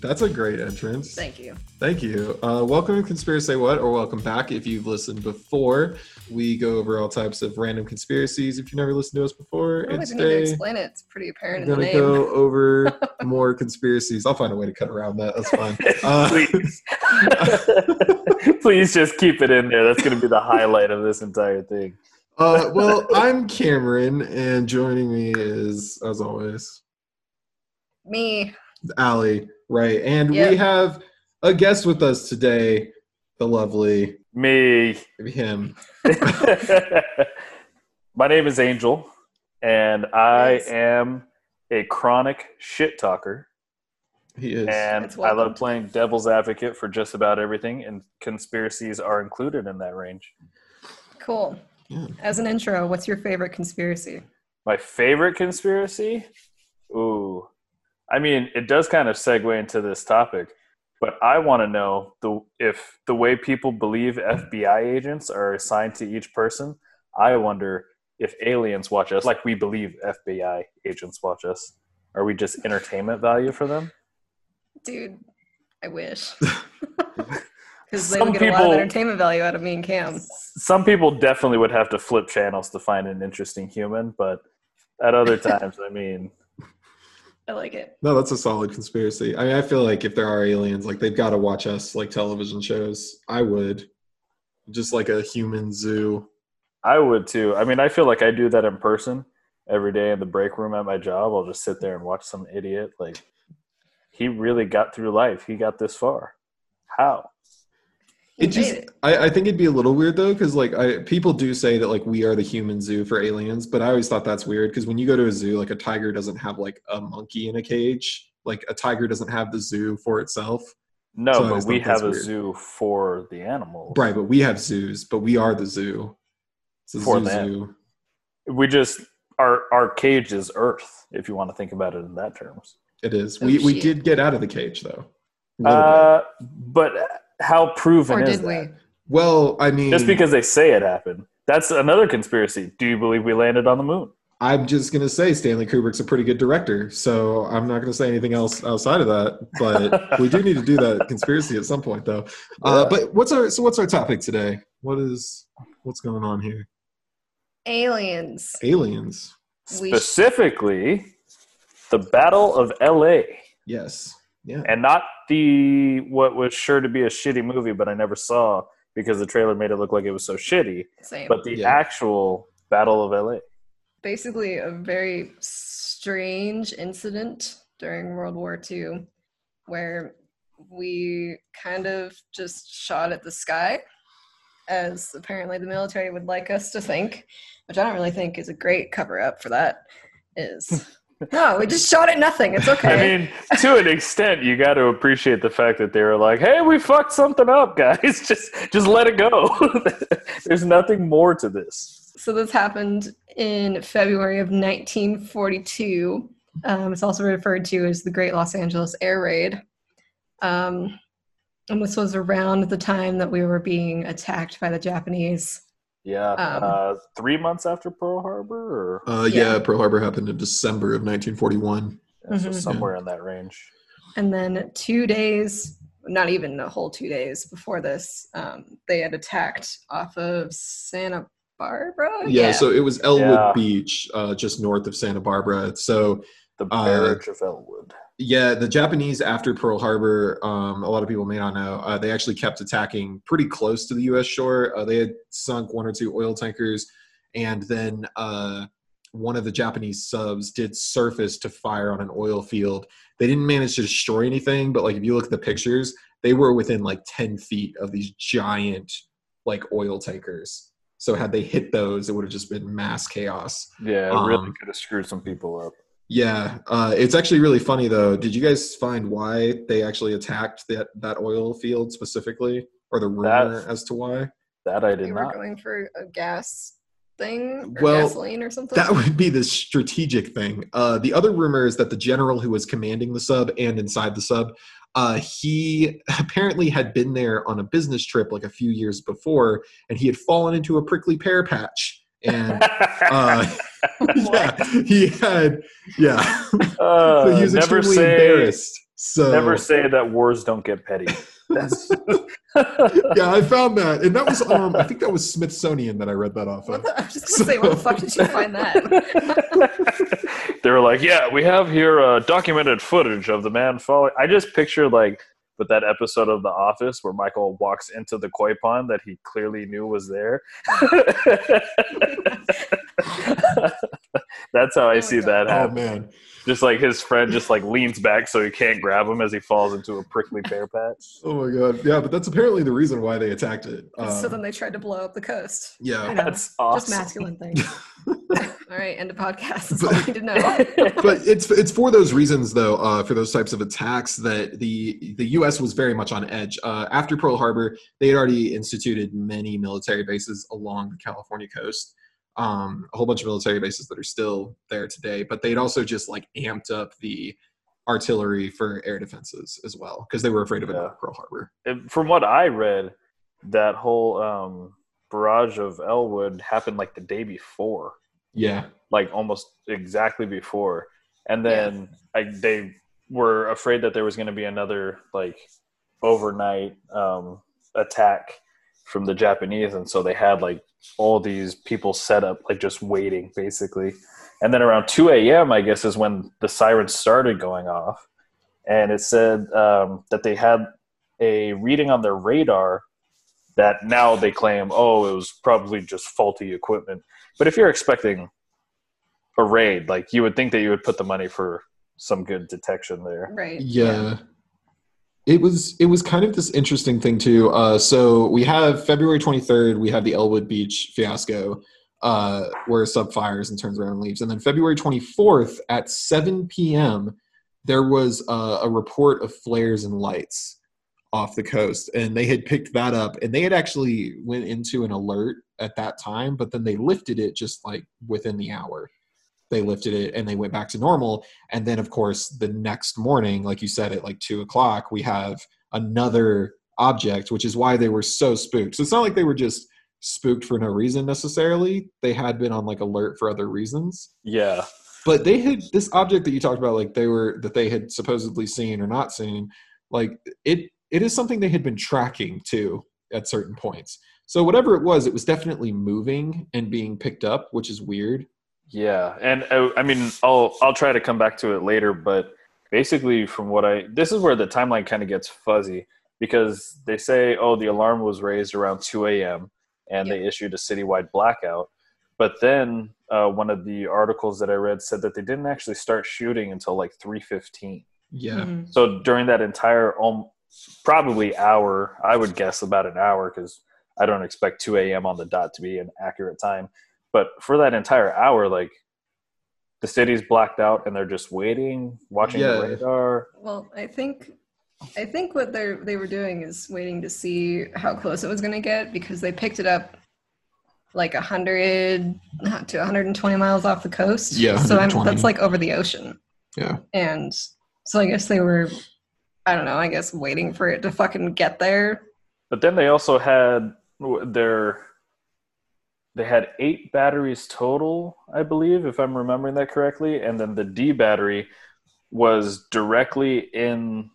That's a great entrance. Thank you. Thank you. Uh, welcome to Conspiracy Say What, or welcome back if you've listened before. We go over all types of random conspiracies if you've never listened to us before. I don't and even need to explain it. It's pretty apparent we're in the going to go over more conspiracies. I'll find a way to cut around that. That's fine. Uh, Please. Please just keep it in there. That's going to be the highlight of this entire thing. uh, well, I'm Cameron, and joining me is, as always, Me. Allie. Right. And we have a guest with us today, the lovely Me. him. My name is Angel, and I Yes. am a chronic shit talker. He is. And I love playing devil's advocate for just about everything, and conspiracies are included in that range. Cool. Yeah. As an intro, what's your favorite conspiracy? My favorite conspiracy? Ooh. I mean, it does kind of segue into this topic, but I want to know the if the way people believe FBI agents are assigned to each person, I wonder if aliens watch us like we believe FBI agents watch us. Are we just entertainment value for them? Dude, I wish. Because they Some would get a lot people- of entertainment value out of me and Cam. Some people definitely would have to flip channels to find an interesting human, but at other times, I mean, I like it. No, that's a solid conspiracy. I mean, I feel like if there are aliens, like they've got to watch us like television shows. I would, just like a human zoo. I would too. I mean, I feel like I do that in person every day in the break room at my job. I'll just sit there and watch some idiot. Like, he really got through life. He got this far. How? He It just it. I, I think it'd be a little weird though, because like I, people do say that like we are the human zoo for aliens, but I always thought that's weird because when you go to a zoo, like a tiger doesn't have like a monkey in a cage. Like a tiger doesn't have the zoo for itself. No, So but we thought that's have a weird. zoo for the animals. Right, but we have zoos, but we are the zoo. It's a For zoo them. zoo. We just our our cage is Earth, if you want to think about it in that terms. It is. Oh, we we did get out of the cage though. A bit. Uh, but how proven Or is did that? we? Well, I mean, Just because they say it happened. That's another conspiracy. Do you believe we landed on the moon? I'm just gonna say Stanley Kubrick's a pretty good director, so I'm not gonna say anything else outside of that. But we do need to do that conspiracy at some point, though. Uh, Yeah. but what's our so what's our topic today? What is what's going on here? Aliens. Aliens. Specifically, the Battle of L.A. Yes. Yeah. and not the what was sure to be a shitty movie, but I never saw because the trailer made it look like it was so shitty. Same. But the Yeah. actual Battle of LA. Basically, a very strange incident during World War II where we kind of just shot at the sky, as apparently the military would like us to think, which I don't really think is a great cover up for that. Is no, we just shot at nothing. It's okay. I mean, to an extent, you got to appreciate the fact that they were like, "Hey, we fucked something up, guys. Just, just let it go. There's nothing more to this." So this happened in February of 1942. Um, it's also referred to as the Great Los Angeles Air Raid. Um, and this was around the time that we were being attacked by the Japanese. Yeah, Um, uh, three months after Pearl Harbor, or Uh, yeah. Yeah. Pearl Harbor happened in December of 1941. yeah, so Mhm. somewhere in that range. And then two days, not even a whole two days before this, um, they had attacked off of Santa Barbara. Yeah, so it was Ellwood Yeah. Beach, uh, just north of Santa Barbara. So The Uh, Barrage of Ellwood. Yeah, the Japanese after Pearl Harbor, um, a lot of people may not know, uh, they actually kept attacking pretty close to the U.S. shore. Uh, they had sunk one or two oil tankers, and then uh, one of the Japanese subs did surface to fire on an oil field. They didn't manage to destroy anything, but like if you look at the pictures, they were within like ten feet of these giant like oil tankers. So had they hit those, it would have just been mass chaos. Yeah, it really Um, could have screwed some people up. Yeah, uh, it's actually really funny though. Did you guys find why they actually attacked that that oil field specifically, or the rumor That- as to why? That I did they did were not. going for a gas thing or Well, gasoline or something? That would be the strategic thing. Uh, the other rumor is that the general who was commanding the sub and inside the sub, uh, he apparently had been there on a business trip like a few years before, and he had fallen into a prickly pear patch. And uh, yeah, he had yeah. Uh, so he was never extremely say, embarrassed. So Never say that wars don't get petty. That's yeah, I found that, and that was um, I think that was Smithsonian that I read that off of. the, I was just gonna say, what the fuck did you find that? they were like, "Yeah, we have here uh, documented footage of the man falling." I just pictured like with that episode of The Office where Michael walks into the koi pond that he clearly knew was there. That's how I Oh, see God. that Oh man, Just like his friend just like leans back so he can't grab him as he falls into a prickly pear patch. oh my god, yeah, but that's apparently the reason why they attacked it. so Um, then they tried to blow up the coast. yeah, I know. That's Just masculine things. All right, end of podcast. That's all we need to know. but it's it's for those reasons though uh, for those types of attacks that the the U.S. was very much on edge uh, after Pearl Harbor. They had already instituted many military bases along the California coast, um, a whole bunch of military bases that are still there today. But they'd also just like amped up the artillery for air defenses as well because they were afraid of Yeah. another Pearl Harbor. And from what I read, that whole um, barrage of Ellwood happened like the day before, Yeah, like almost exactly before, and then I, they were afraid that there was going to be another like overnight um, attack from the Japanese, and so they had like all these people set up, like just waiting basically. And then around 2 a.m., I guess, is when the sirens started going off. And it said um, that they had a reading on their radar that now they claim, oh, it was probably just faulty equipment. But if you're expecting a raid, like you would think that you would put the money for some good detection there. Right. yeah. It was it was kind of this interesting thing too. Uh, so we have February 23rd, we have the Ellwood Beach fiasco, uh, where a sub fires and turns around and leaves, and then February 24th at 7 p.m. there was a, a report of flares and lights off the coast, and they had picked that up, and they had actually went into an alert at that time, but then they lifted it just like within the hour. They lifted it and they went back to normal. And then, of course, the next morning, like you said, at like two o'clock, we have another object, which is why they were so spooked. So it's not like they were just spooked for no reason necessarily. They had been on like alert for other reasons. Yeah. But they had this object that you talked about, like they were that they had supposedly seen or not seen, like it it is something they had been tracking too at certain points. So whatever it was, it was definitely moving and being picked up, which is weird. Yeah, and uh, I mean, I'll I'll try to come back to it later, but basically, from what I this is where the timeline kind of gets fuzzy because they say, oh, the alarm was raised around two a.m. and they issued a citywide blackout, but then uh, one of the articles that I read said that they didn't actually start shooting until like three fifteen. Yeah. Mhm. So during that entire um, probably hour, I would guess about an hour because I don't expect 2 a.m. on the dot to be an accurate time. But for that entire hour, like the city's blacked out and they're just waiting, watching Yeah. the radar. Well, I think I think what they they were doing is waiting to see how close it was going to get because they picked it up like a hundred to 120 miles off the coast. Yeah, so I'm, that's like over the ocean. Yeah. And so I guess they were, I don't know, I guess waiting for it to fucking get there. But then they also had their they had eight batteries total, I believe, if I'm remembering that correctly. And then the D battery was directly in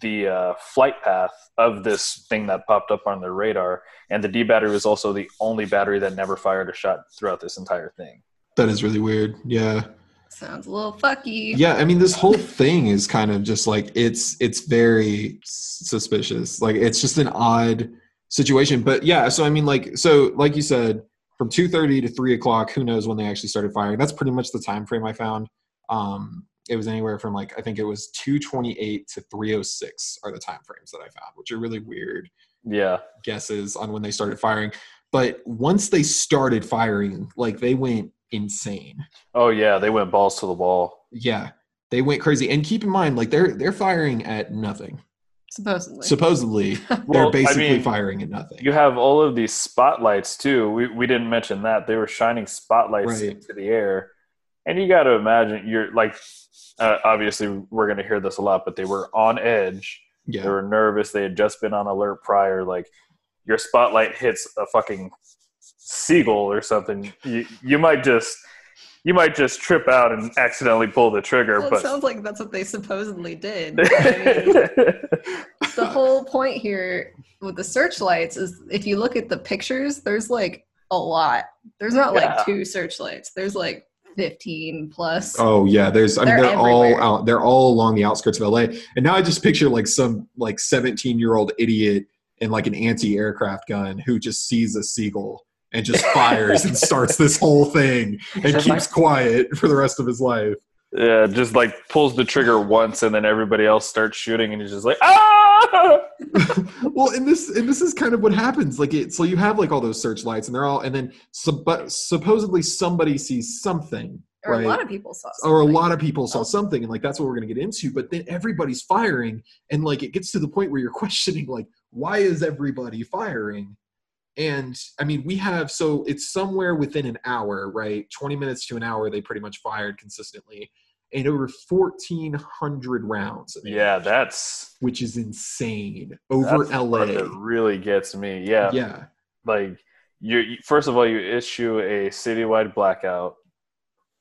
the uh, flight path of this thing that popped up on their radar. And the D battery was also the only battery that never fired a shot throughout this entire thing. That is really weird. Yeah. Sounds a little fucky. Yeah, I mean this whole thing is kind of just like it's it's very s- suspicious. Like it's just an odd situation. But yeah, so I mean like so like you said, from two thirty to three o'clock, who knows when they actually started firing. That's pretty much the time frame I found. Um it was anywhere from like I think it was two twenty eight to three oh six are the time frames that I found, which are really weird Yeah. guesses on when they started firing. But once they started firing, like they went insane. Oh, yeah. They went balls to the wall. Yeah, they went crazy. And keep in mind, like they're they're firing at nothing. Supposedly. Supposedly, they're Well, I basically mean, firing at nothing. You have all of these spotlights too. We we didn't mention that they were shining spotlights Right. into the air, and you got to imagine you're like, uh, obviously we're going to hear this a lot, but they were on edge. yeah. They were nervous. They had just been on alert prior. Like your spotlight hits a fucking seagull or something, you you might just you might just trip out and accidentally pull the trigger. well, it but sounds like that's what they supposedly did. I mean, the whole point here with the searchlights is if you look at the pictures, there's like a lot. There's not Yeah. like two searchlights. There's like 15 plus. Oh yeah, there's. I mean, They're they're, all out. They're all along the outskirts of LA. And now I just picture like some like 17 year old idiot in like an anti aircraft gun who just sees a seagull and just fires and starts this whole thing and keeps quiet for the rest of his life. yeah, just like pulls the trigger once, and then everybody else starts shooting, and he's just like ah. well, and this and this is kind of what happens. Like it, so you have like all those searchlights, and they're all, and then sup- but supposedly somebody sees something, or right? a lot of people saw or a lot of people saw Oh. something and like that's what we're going to get into but then everybody's firing and like it gets to the point where you're questioning like why is everybody firing and i mean we have so it's somewhere within an hour right? 20 minutes to an hour they pretty much fired consistently and over 1400 rounds Yeah, that's which is insane. Over that's la that really gets me. Yeah, yeah. Like you- first of all you issue a citywide blackout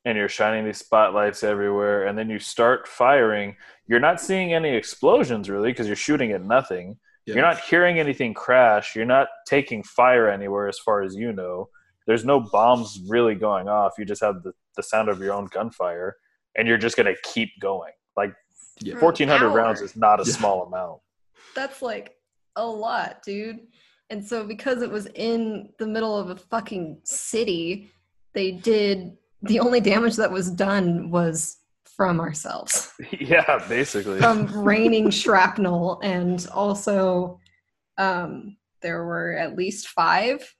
and you're shining these spotlights everywhere and then you start firing. You're not seeing any explosions really because you're shooting at nothing Yeah. you're not hearing anything crash. You're not taking fire anywhere as far as you know. There's no bombs really going off. You just have the, the sound of your own gunfire and you're just going to keep going. Like yeah. 1400 rounds is not a Yeah. small amount. That's like a lot, dude. And so because it was in the middle of a fucking city, they did the only damage that was done was from ourselves. yeah basically From raining shrapnel and also um there were at least 5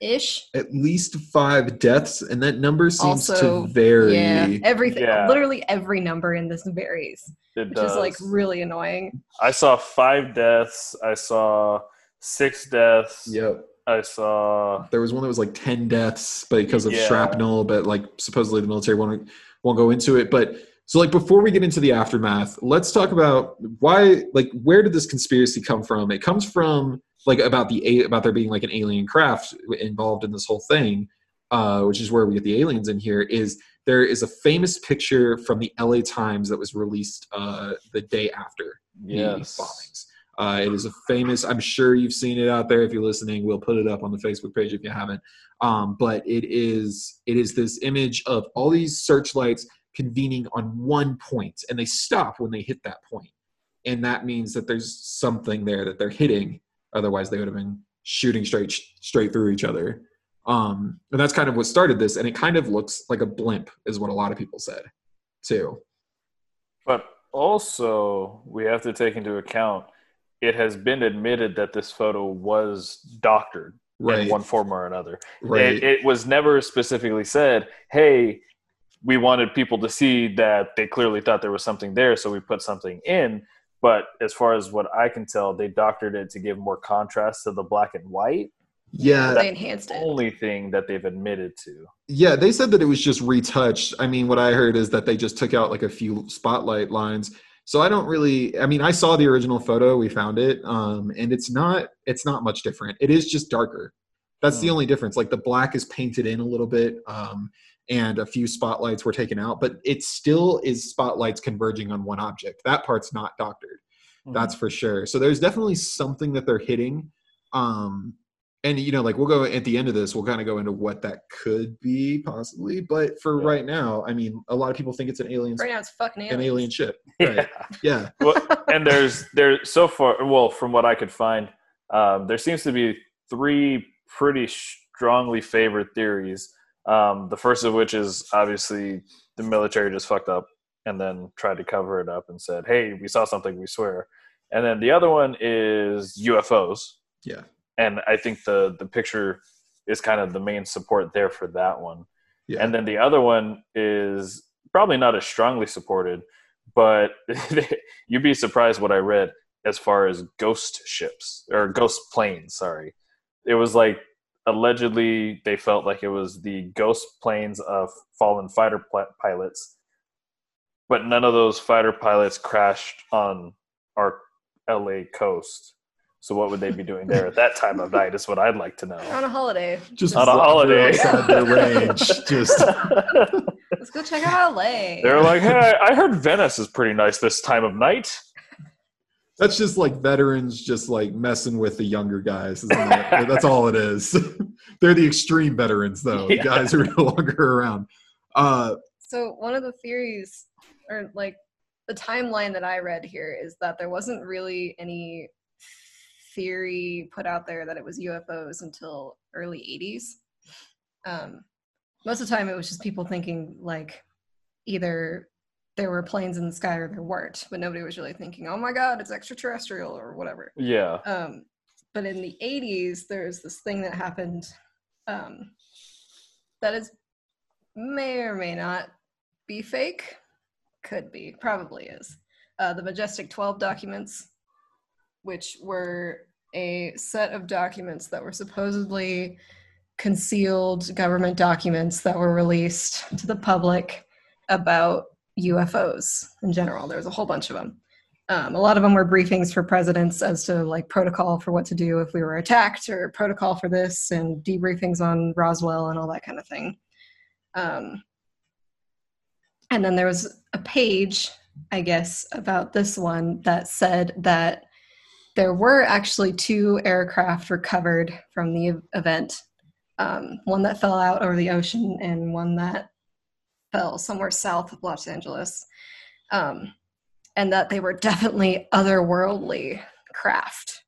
ish. at least five deaths and that number seems Also, to vary Yeah, everything Yeah. literally every number in this varies, it which does. is like really annoying. I saw five deaths. I saw six deaths. yep I saw. there was one that was like 10 deaths because of Yeah. shrapnel but like supposedly the military won't won't go into it but so like before we get into the aftermath let's talk about why like where did this conspiracy come from it comes from like about the a- about there being like an alien craft involved in this whole thing uh which is where we get the aliens in here is there is a famous picture from the LA Times that was released uh the day after the bombings. Uh, it is a famous. I'm sure you've seen it out there. If you're listening, we'll put it up on the Facebook page if you haven't. Um, but it is it is this image of all these searchlights convening on one point, and they stop when they hit that point, and that means that there's something there that they're hitting. Otherwise, they would have been shooting straight straight through each other. Um, and that's kind of what started this, and it kind of looks like a blimp, is what a lot of people said, too. But also, we have to take into account it has been admitted that this photo was doctored Right, in one form or another. right. It, it was never specifically said, hey, we wanted people to see that they clearly thought there was something there, so we put something in. But as far as what I can tell, they doctored it to give more contrast to the black and white. yeah, They enhanced it. Only thing that they've admitted to. Yeah, they said that it was just retouched. I mean, what I heard is that they just took out like a few spotlight lines. So I don't really I mean, I saw the original photo, we found it, um and it's not it's not much different. It is just darker. That's the Hmm. only difference. Like the black is painted in a little bit um and a few spotlights were taken out, but it still is spotlights converging on one object. That part's not doctored that's for sure so there's definitely something that they're hitting um and you know like we'll go at the end of this we'll kind of go into what that could be possibly but for Yeah. right now i mean a lot of people think it's an alien Right now it's fucking an alien ship. Yeah. right. Yeah. Well, and there's there so far well from what i could find um, there seems to be three pretty strongly favored theories um, the first of which is obviously the military just fucked up and then tried to cover it up and said hey we saw something we swear. And then the other one is ufos yeah and i think the the picture is kind of the main support there for that one yeah and then the other one is probably not as strongly supported, but you'd be surprised what I read. as far as ghost ships or ghost planes. Sorry, it was like allegedly they felt like it was the ghost planes of fallen fighter pilots, but none of those fighter pilots crashed on our LA coast. So what would they be doing there at that time of night? Is what I'd like to know. on a holiday. Just On a holiday. outside their range. Just Let's go check out LA. They're like, hey, I heard Venice is pretty nice this time of night. that's just like veterans just like messing with the younger guys. isn't it? That's all it is. They're the extreme veterans though. The Yeah. guys who are no longer around. Uh So one of the theories, or like the timeline that I read here, is that there wasn't really any theory put out there that it was UFOs until early '80s. Um, most of the time, it was just people thinking like either there were planes in the sky or there weren't, but nobody was really thinking, "Oh my God, it's extraterrestrial" or whatever. Yeah. Um, but in the 80s, there's this thing that happened um, that is may or may not be fake. Could be, probably is. Uh, the Majestic 12 documents, which were a set of documents that were supposedly concealed government documents that were released to the public about UFOs in general. There was a whole bunch of them. Um, a lot of them were briefings for presidents as to like protocol for what to do if we were attacked or protocol for this and debriefings on Roswell and all that kind of thing. Um, and then there was a page, I guess, about this one that said that there were actually two aircraft recovered from the event um, one that fell out over the ocean and one that fell somewhere south of Los Angeles. Um, and that they were definitely otherworldly craft.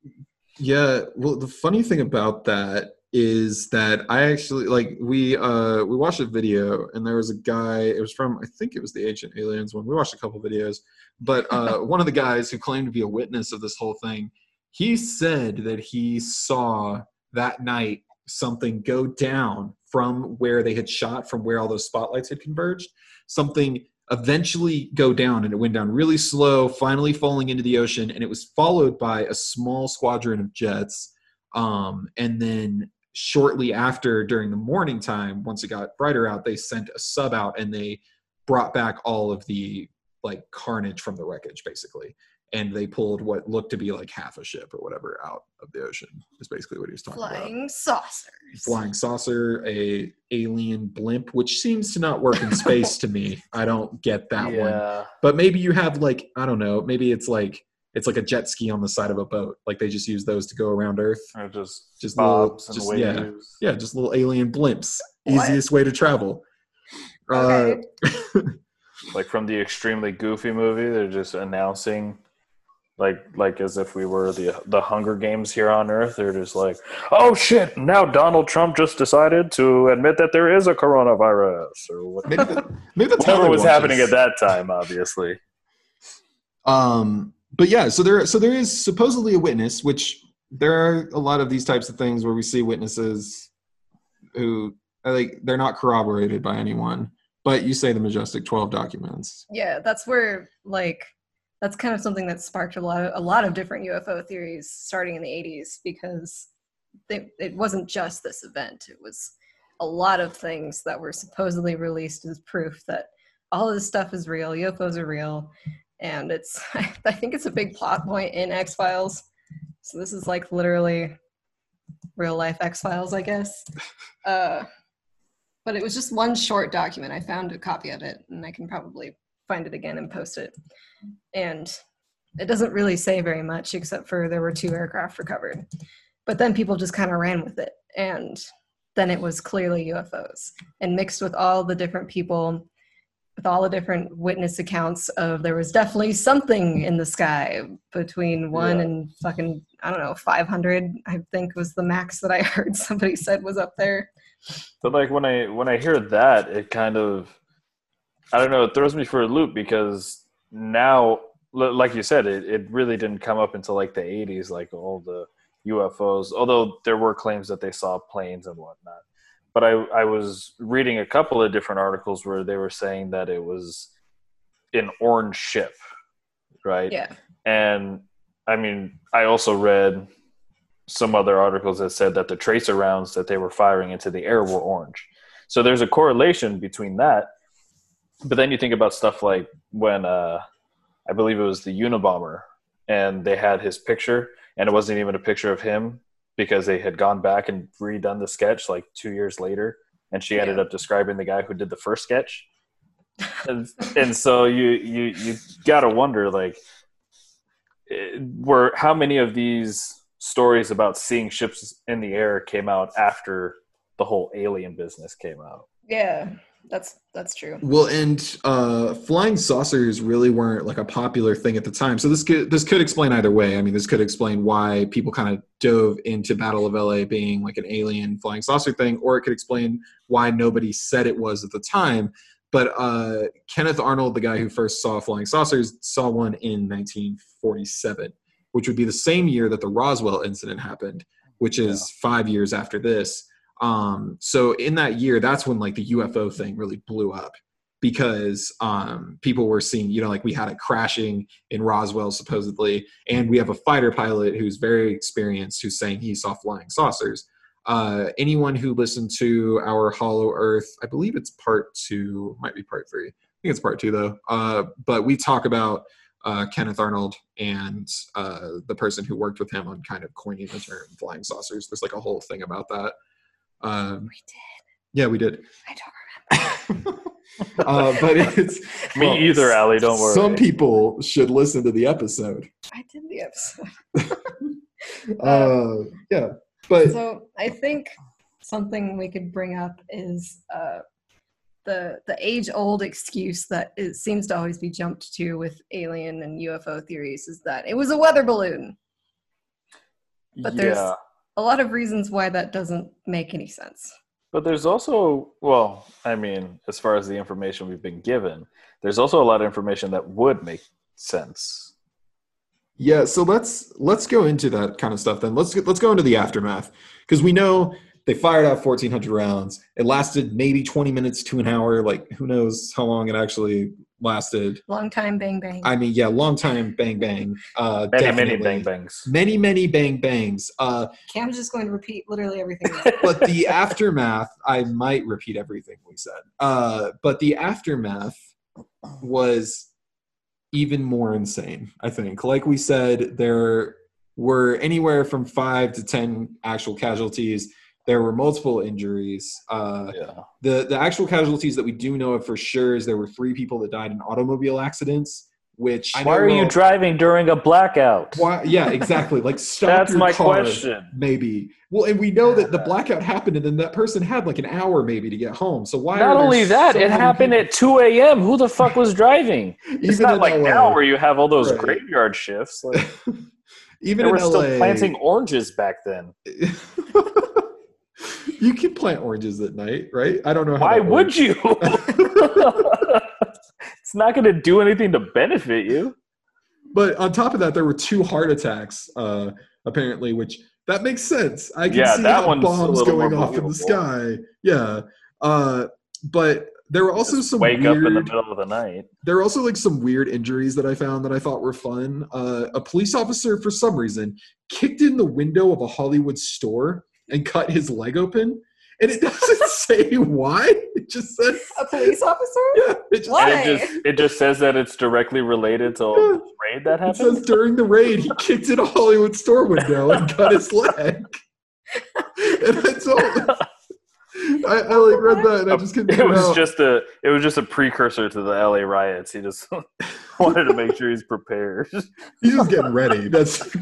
Yeah, well, the funny thing about that is that I actually like we uh we watched a video and there was a guy. It was from I think it was the Ancient Aliens one. We watched a couple videos, but uh, one of the guys who claimed to be a witness of this whole thing, he said that he saw that night something go down from where they had shot, from where all those spotlights had converged. Something eventually go down and it went down really slow finally falling into the ocean and it was followed by a small squadron of jets um, and then shortly after during the morning time once it got brighter out they sent a sub out and they brought back all of the like carnage from the wreckage basically and they pulled what looked to be like half a ship or whatever out of the ocean is basically what he was talking about Flying saucers. flying saucer, a alien blimp, which seems to not work in space to me. I don't get that one. But maybe you have like I don't know. Maybe it's like it's like a jet ski on the side of a boat. Like they just use those to go around Earth. Or just, Just little- and just- yeah. waves. Yeah, just little alien blimps. What? Easiest way to travel. Okay. Uh, Like from the extremely goofy movie, they're just announcing like like as if we were the the Hunger Games here on Earth. They're just like, oh shit! Now Donald Trump just decided to admit that there is a coronavirus or what, maybe, that, maybe that's whatever was watch happening at that time. Obviously, Um, but yeah, so there, so there is supposedly a witness, which there are a lot of these types of things where we see witnesses who like they're not corroborated by anyone. But you say the majestic twelve documents. Yeah, that's where like that's kind of something that sparked a lot of a lot of different UFO theories starting in the 80s because they, it wasn't just this event. It was a lot of things that were supposedly released as proof that all of this stuff is real, UFOs are real, and it's I think it's a big plot point in X Files. So this is like literally real life X Files, I guess. Uh, but it was just one short document. I found a copy of it, and I can probably find it again and post it. And it doesn't really say very much, except for there were two aircraft recovered. But then people just kind of ran with it, and then it was clearly UFOs, and mixed with all the different people, with all the different witness accounts of there was definitely something in the sky between one Yeah. and fucking I don't know 500. I think was the max that I heard somebody said was up there. but like when I when I hear that, it kind of I don't know. It throws me for a loop because now, like you said, it, it really didn't come up until like the 80s, like all the UFOs. Although there were claims that they saw planes and whatnot. But I, I was reading a couple of different articles where they were saying that it was an orange ship, right? Yeah. And I mean, I also read some other articles that said that the tracer rounds that they were firing into the air were orange. So there's a correlation between that. But then you think about stuff like when uh, I believe it was the Unabomber, and they had his picture, and it wasn't even a picture of him because they had gone back and redone the sketch like two years later, and she ended up describing the guy who did the first sketch. and, and so you you you gotta wonder like eh, were how many of these stories about seeing ships in the air came out after the whole alien business came out? Yeah, that's that's true. Well, and uh, flying saucers really weren't like a popular thing at the time. So this could this could explain either way. I mean, this could explain why people kind of dove into Battle of LA being like an alien flying saucer thing, or it could explain why nobody said it was at the time. But uh, Kenneth Arnold, the guy who first saw flying saucers, saw one in 1947, which would be the same year that the Roswell incident happened, which is five years after this. Um, so in that year, that's when like the UFO thing really blew up because um, people were seeing, you know, like we had it crashing in Roswell supposedly, and we have a fighter pilot who's very experienced who's saying he saw flying saucers. Uh, anyone who listened to our Hollow Earth, I believe it's part two, might be part three. I think it's part two though. Uh, but we talk about uh, Kenneth Arnold and uh, the person who worked with him on kind of coining the term flying saucers. There's like a whole thing about that. Um, We did. yeah, we did. I don't remember. uh, but it's me well, either ali don't worry Some people should listen to the episode. I did the episode. Uh, yeah, but So I think something we could bring up is uh, the the age old excuse that it seems to always be jumped to with alien and UFO theories is that it was a weather balloon. But there's- yeah A lot of reasons why that doesn't make any sense. but there's also well i mean as far as the information we've been given there's also a lot of information that would make sense yeah, so let's let's go into that kind of stuff then. Let's let's go into the aftermath because we know they fired out 1,400 rounds. It lasted maybe 20 minutes to an hour. Like who knows how long it actually lasted. Long time, bang bang. I mean, yeah, long time. Bang bang. Uh, many many bang bangs Many many bang bangs. Uh, Cam's just going to repeat literally everything. but the aftermath, I might repeat everything we said. Uh, but the aftermath was even more insane, I think. Like we said, there were anywhere from five to 10 actual casualties. There were multiple injuries. Uh, yeah the, the actual casualties that we do know of for sure is there were three people that died in automobile accidents, which why are you driving during a blackout Why, yeah, exactly. Like stop that's your my car, question Maybe. Well, and we know that the blackout happened, and then that person had like an hour maybe to get home. So why? Not only that, so it happened people- at 2 a.m. Who the fuck was driving? It's not like LA. now where you have all those Right. graveyard shifts. Like, Even they were still planting oranges back then. you can plant oranges at night, right? I don't know. How Why would you? it's not going to do anything to benefit you. But on top of that, there were two heart attacks, uh, apparently, which that makes sense. I can Yeah, see that how bombs going off in the sky. Yeah. Uh, but there were also Just some wake weird, up in the middle of the night. there are also like some weird injuries that I found that I thought were fun. Uh, a police officer, for some reason, kicked in the window of a Hollywood store and cut his leg open. And it doesn't say why. It just says, A police officer? yeah, it just, What? And it just it just says that it's directly related to the raid that it says during the raid, he kicked in a Hollywood store window and cut his leg. and that's all. I, I like read that and I just couldn't It was out. just a it was just a precursor to the LA riots. He just wanted to make sure he's prepared. He's just getting ready. That's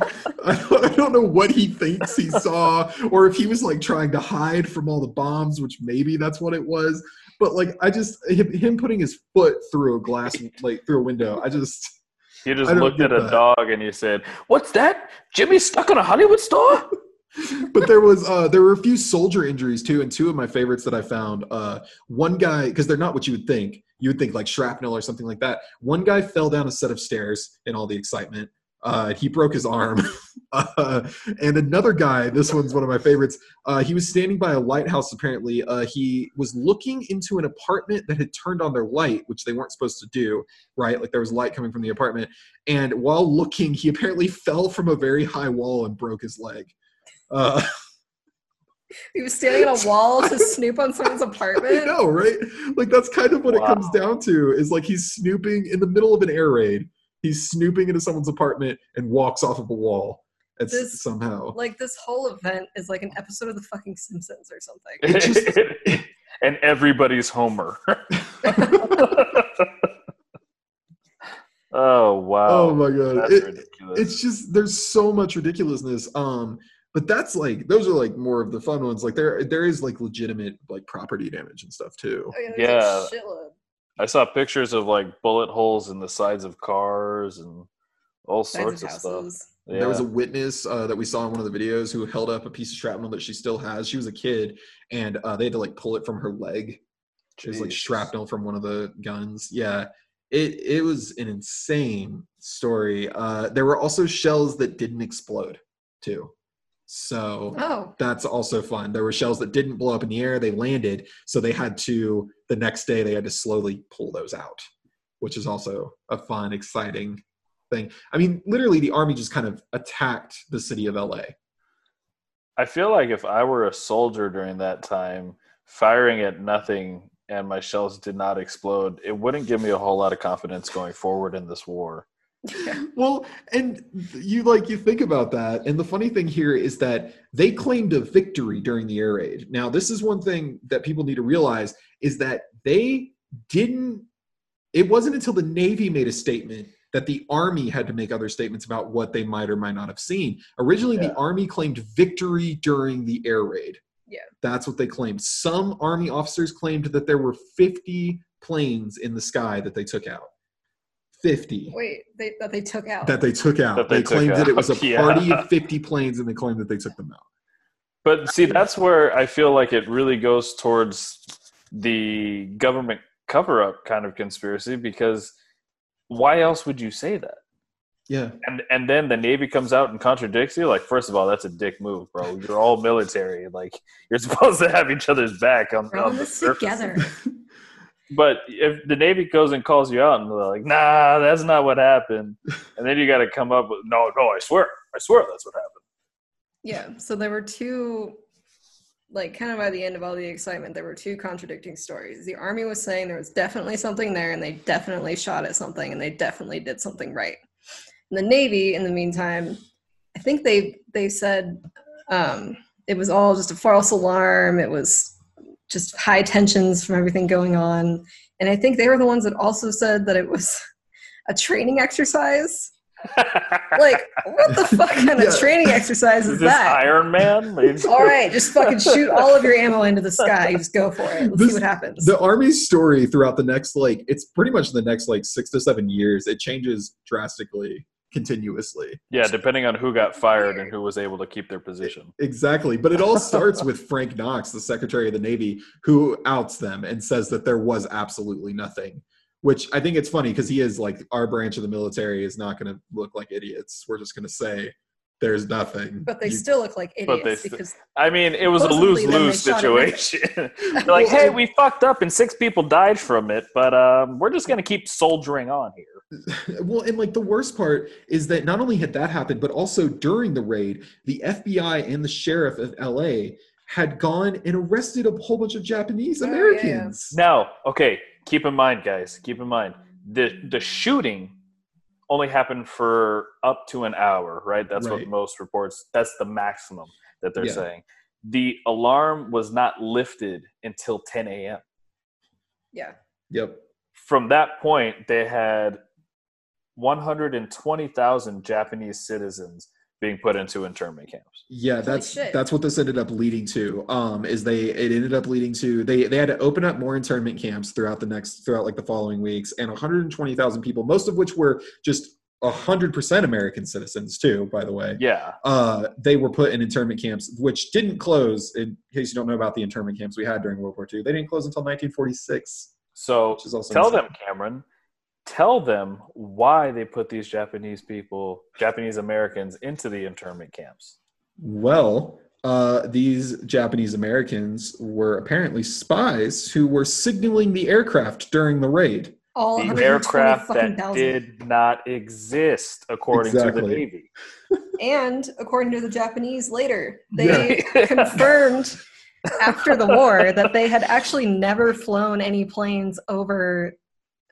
I don't, I don't know what he thinks he saw, or if he was like trying to hide from all the bombs, which maybe that's what it was. But like, I just him, putting his foot through a glass, like through a window. I just You just looked at a that. dog and you said, "What's that? Jimmy stuck in a Hollywood store?" But there was uh there were a few soldier injuries too and two of my favorites that i found uh one guy because they're not what you would think you would think like shrapnel or something like that one guy fell down a set of stairs in all the excitement Uh, he broke his arm. uh, and another guy, this one's one of my favorites. Uh, he was standing by a lighthouse. Apparently, uh, he was looking into an apartment that had turned on their light, which they weren't supposed to do. Right, like there was light coming from the apartment. And while looking, he apparently fell from a very high wall and broke his leg. Uh, He was standing on a wall to snoop on someone's I apartment. know, right? Like that's kind of what it comes down to. Is like he's snooping in the middle of an air raid. He's snooping into someone's apartment and walks off of a wall. It's This- somehow. Like this whole event is like an episode of the fucking Simpsons or something. It just- and everybody's Homer. oh wow! oh my god! That's It- ridiculous. it's just there's so much ridiculousness. Um, but that's like those are like more of the fun ones. Like there there is like legitimate like property damage and stuff too. Oh, yeah, Yeah. shitload. I saw pictures of like bullet holes in the sides of cars and all Sides sorts of of stuff. Yeah. There was a witness uh, that we saw in one of the videos who held up a piece of shrapnel that she still has. She was a kid, and uh, they had to like pull it from her leg. It was like shrapnel from one of the guns. Yeah, it it was an insane story. Uh, there were also shells that didn't explode too, so Oh, that's also fun. There were shells that didn't blow up in the air; they landed, so they had to the next day they had to slowly pull those out, which is also a fun, exciting thing. I mean, literally, the army just kind of attacked the city of LA. I feel like if I were a soldier during that time, firing at nothing and my shells did not explode, it wouldn't give me a whole lot of confidence going forward in this war. Well, and you like you think about that, and the funny thing here is that they claimed a victory during the air raid. Now, this is one thing that people need to realize is that they didn't. It wasn't until the Navy made a statement that the Army had to make other statements about what they might or might not have seen. Originally, Yeah. the Army claimed victory during the air raid. Yeah. That's what they claimed. Some Army officers claimed that there were 50 planes in the sky that they took out. 50 wait, they, that they took out. that they took out. That they they took claimed that it was a out, yeah. party of 50 planes and they claimed that they took them out. But see, that's where I feel like it really goes towards the government cover up kind of conspiracy because why else would you say that? Yeah. And and then the Navy comes out and contradicts you. Like, first of all, that's a dick move, bro. You're all military. Like, you're supposed to have each other's back on, We're on on the this surface. together. But if the Navy goes and calls you out and they're like, "Nah, that's not what happened," and then you got to come up with, "No, no, I swear, I swear, that's what happened." Yeah, so there were two, like, kind of by the end of all the excitement, there were two contradicting stories. The army was saying there was definitely something there, and they definitely shot at something, and they definitely did something right. And the navy, in the meantime, I think they they said um, it was all just a false alarm. It was just high tensions from everything going on, and I think they were the ones that also said that it was a training exercise. Like, what the fuck kind of Yeah. training exercise is Is this that? Iron Man? All right, just fucking shoot all of your ammo into the sky. Just go for it. This- see what happens. The Army's story throughout the next, like, it's pretty much the next, like, six to seven years. It changes drastically, continuously. Yeah, depending on who got fired and who was able to keep their position. Exactly. But it all starts with Frank Knox, the Secretary of the Navy, who outs them and says that there was absolutely nothing. Which I think it's funny because he is like our branch of the military is not going to look like idiots. We're just going to say there's nothing. but they You- still look like But they idiots st- because I mean, it was a lose then lose they shot it situation. They're like, hey, we fucked up and six people died from it, but um, we're just going to keep soldiering on here. well, and like the worst part is that not only had that happened, but also during the raid, the FBI and the sheriff of LA had gone and arrested a whole bunch of Japanese Oh, yeah, yeah. Americans. Now, okay, keep in mind, guys, keep in mind, the, the shooting only happened for up to an hour, right? That's what most reports, that's the maximum that they're Yeah. saying. The alarm was not lifted until 10 a.m. yeah. Yep. from that point, they had 120,000 Japanese citizens being put into internment camps. Yeah, that's that's what this ended up leading to. Um, is they it ended up leading to they they had to open up more internment camps throughout the next throughout like the following weeks, and 120,000 people, most of which were just hundred percent American citizens too. By the way, Yeah. uh, they were put in internment camps, which didn't close. In case you don't know about the internment camps we had during World War II, they didn't close until 1946. So Which is also tell insane. them, Cameron, tell them why they put these Japanese people, Japanese Americans, into the internment camps. Well, uh, these Japanese Americans were apparently spies who were signaling the aircraft during the raid. All The aircraft that thousand. did not exist, according to the Navy. And according to the Japanese later, they confirmed after the war that they had actually never flown any planes over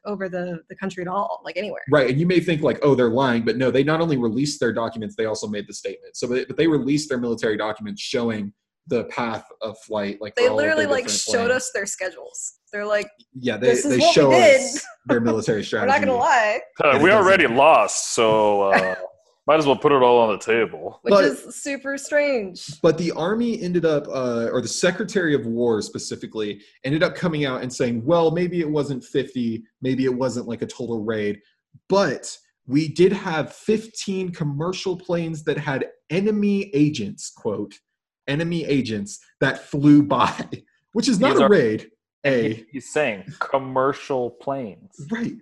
over the, the country at all, like anywhere. Right, and you may think like, oh, they're lying, but no, they not only released their documents, they also made the statement. So, but but they released their military documents showing the path of flight. Like They all of literally like showed planes. us their schedules. They're like, Yeah, they this is they what we show did. us their military strategy. we're strategy. not gonna lie, Uh, we already lost, so uh, might as well put it all on the table. which But- is super strange. But the army ended up, uh, or the Secretary of War specifically, ended up coming out and saying, well, maybe it wasn't 50, maybe it wasn't like a total raid, but we did have 15 commercial planes that had enemy agents, quote, enemy agents that flew by, which is not These a are- raid. A He's saying commercial planes. right,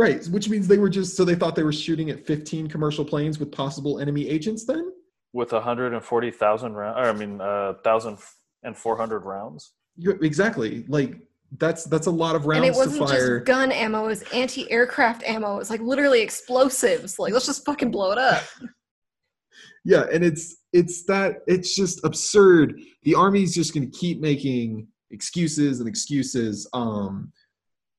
right, which means they were just so they thought they were shooting at 15 commercial planes with possible enemy agents. Then with 140,000 rounds, I mean, uh, 1,400 rounds. You- exactly, like that's that's a lot of rounds And it wasn't fire. just gun ammo, it was anti-aircraft ammo. It was like literally explosives. Like let's just fucking blow it up. yeah and it's it's that it's just absurd the army's just going to keep making excuses and excuses um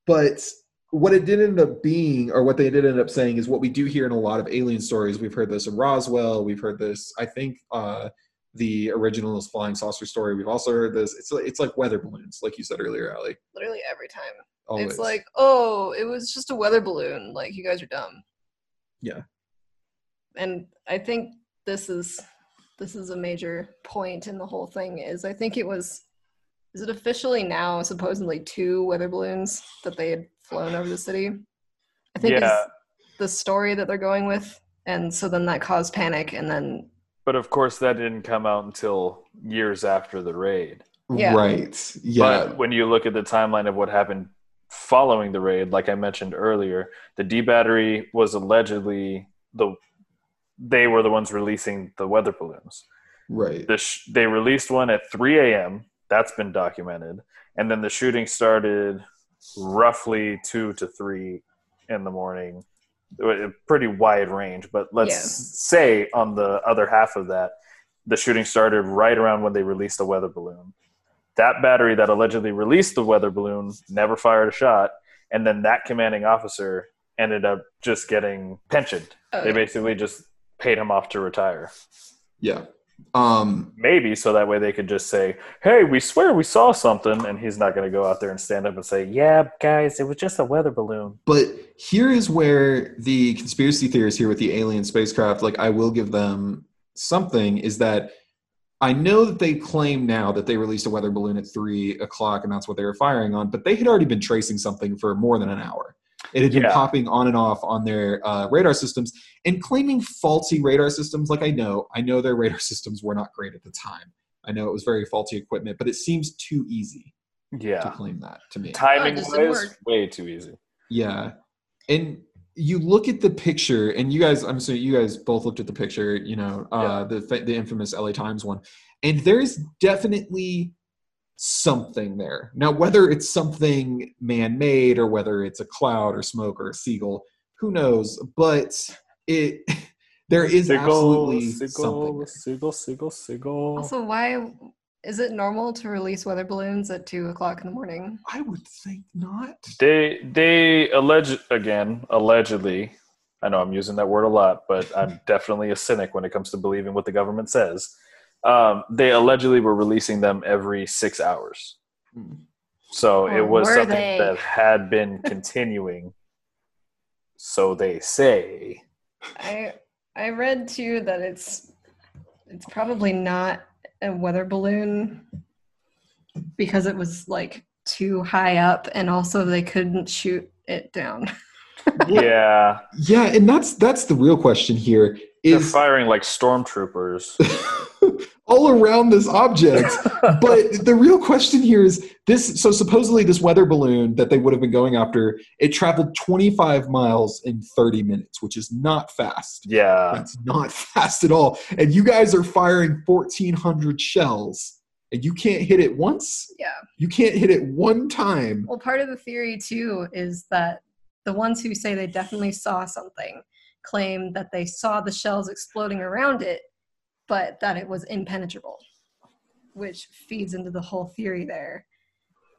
but what it did end up being or what they did end up saying is what we do hear in a lot of alien stories we've heard this in roswell we've heard this i think uh the original is flying saucer story we've also heard this it's like it's like weather balloons like you said earlier ali Literally every time. always It's like, oh, it was just a weather balloon. Like you guys are dumb. Yeah. And I think this is this is a major point in the whole thing is I think it was is it officially now supposedly two weather balloons that they had flown over the city? I think Yeah. is the story that they're going with. And so then that caused panic and then But of course, that didn't come out until years after the raid. yeah. right yeah But when you look at the timeline of what happened following the raid, like I mentioned earlier, the D battery was allegedly the they were the ones releasing the weather balloons. right The sh- they released one at 3 a.m. That's been documented, and then the shooting started roughly two to three in the morning. A pretty wide range, but let's Yeah. say on the other half of that, the shooting started right around when they released the weather balloon. That battery that allegedly released the weather balloon never fired a shot, and then that commanding officer ended up just getting pensioned. Oh, They yeah. basically just paid him off to retire. yeah um Maybe so that way they could just say, "Hey, we swear we saw something," and he's not going to go out there and stand up and say, "Yeah, guys, it was just a weather balloon." But here is where the conspiracy theorists here with the alien spacecraft, like I will give them something, is that I know that they claim now that they released a weather balloon at three o'clock and that's what they were firing on, but they had already been tracing something for more than an hour. It had been Yeah. popping on and off on their uh, radar systems and claiming faulty radar systems. Like I know, I know their radar systems were not great at the time. I know it was very faulty equipment, but it seems too easy Yeah, to claim that to me. timing just didn't wise, way too easy. Yeah. And you look at the picture, and you guys, I'm assuming you guys both looked at the picture, you know, uh, the the infamous LA Times one, and there's definitely something there. Now, whether it's something man-made or whether it's a cloud or smoke or a seagull, who knows? But it there is absolutely something. seagull, there. seagull, seagull, seagull. Also, why is it normal to release weather balloons at two o'clock in the morning? I would think not. They they allege again allegedly. I know I'm using that word a lot, but I'm definitely a cynic when it comes to believing what the government says. Um, they allegedly were releasing them every six hours, Hmm. so Or it was something they? that had been continuing. so they say. I I read too that it's it's probably not a weather balloon because it was like too high up and also they couldn't shoot it down. Yeah, Yeah, and that's that's the real question here. Is, they're firing like stormtroopers. all around this object. But the real question here is this so supposedly this weather balloon that they would have been going after, it traveled 25 miles in 30 minutes, which is not fast. yeah. That's not fast at all. And you guys are firing 1,400 shells, and you can't hit it once. Yeah. You can't hit it one time. Well, part of the theory too is that the ones who say they definitely saw something claim that they saw the shells exploding around it, but that it was impenetrable, which feeds into the whole theory there.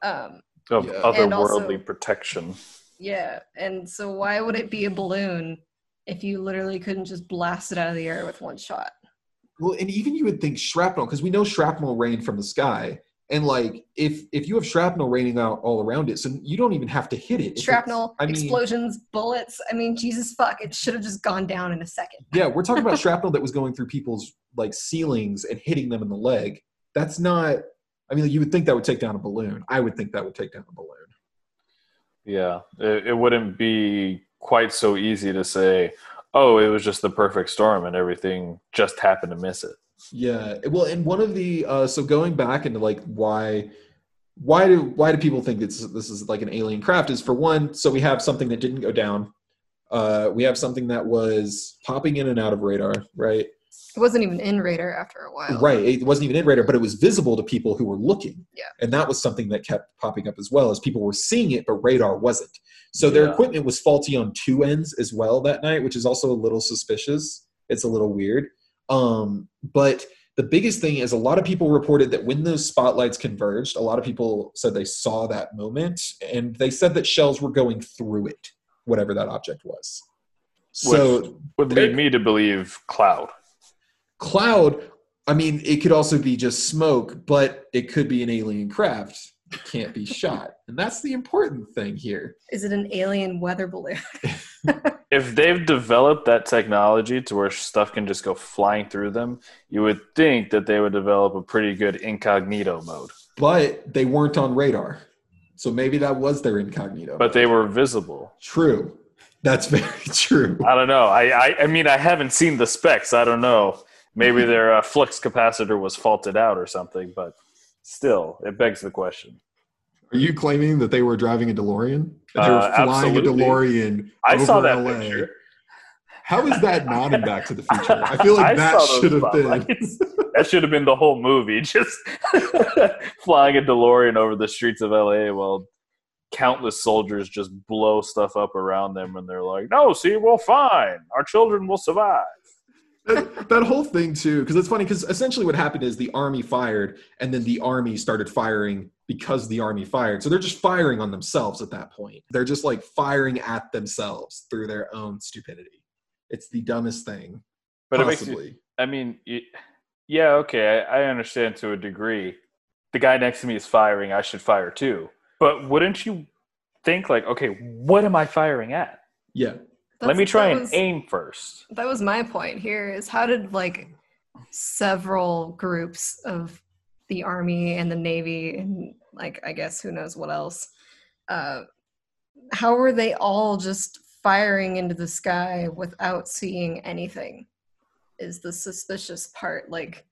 Um, Of Yeah. And also- otherworldly protection. yeah, and so why would it be a balloon if you literally couldn't just blast it out of the air with one shot? Well, and even you would think shrapnel, because we know shrapnel rained from the sky. And like if if you have shrapnel raining out all around it, so you don't even have to hit it. Shrapnel, I mean, explosions, bullets. I mean, Jesus fuck, it should have just gone down in a second. Yeah, we're talking about shrapnel that was going through people's like ceilings and hitting them in the leg. That's not. I mean, you would think that would take down a balloon. I would think that would take down a balloon. Yeah. It, it wouldn't be quite so easy to say, oh, it was just the perfect storm and everything just happened to miss it. Yeah. Well, and one of the uh, so going back into like why why do why do people think this this is like an alien craft is for one so we have something that didn't go down. Uh, we have something that was popping in and out of radar, right? It wasn't even in radar after a while. Right. It wasn't even in radar, but it was visible to people who were looking. Yeah. And that was something that kept popping up as well as people were seeing it, but radar wasn't. So their equipment was faulty on two ends as well that night, which is also a little suspicious. It's a little weird. Um, but the biggest thing is a lot of people reported that when those spotlights converged, a lot of people said they saw that moment and they said that shells were going through it, whatever that object was. So Would There- lead me to believe cloud. cloud i mean it could also be just smoke but it could be an alien craft can't be shot and that's the important thing here Is it an alien weather balloon? If they've developed that technology to where stuff can just go flying through them, you would think that they would develop a pretty good incognito mode. but they weren't on radar so maybe that was their incognito But they were visible. true that's very true I don't know. I, I, I mean, I haven't seen the specs. I don't know. Maybe their uh, flux capacitor was faulted out or something, but still, it begs the question. are you claiming that they were driving a delorean that they were Uh, flying absolutely. a delorean I saw that LA? picture. how is that not in back to the future i feel like I that should have been that should have been the whole movie, just flying a DeLorean over the streets of LA while countless soldiers just blow stuff up around them, and they're like, "No, see, we're fine. Our children will survive." That, that whole thing too because it's funny because essentially what happened is the army fired and then the army started firing because the army fired so they're just firing on themselves at that point they're just like firing at themselves through their own stupidity it's the dumbest thing But it makes you, I mean, y- yeah, okay, I, I understand to a degree. The guy next to me is firing. I should fire too. But wouldn't you think like, okay, what am I firing at? yeah Let me try that and was- aim first. that was my point here is how did like several groups of the army and the navy and like i guess who knows what else uh how were they all just firing into the sky without seeing anything? Is the suspicious part like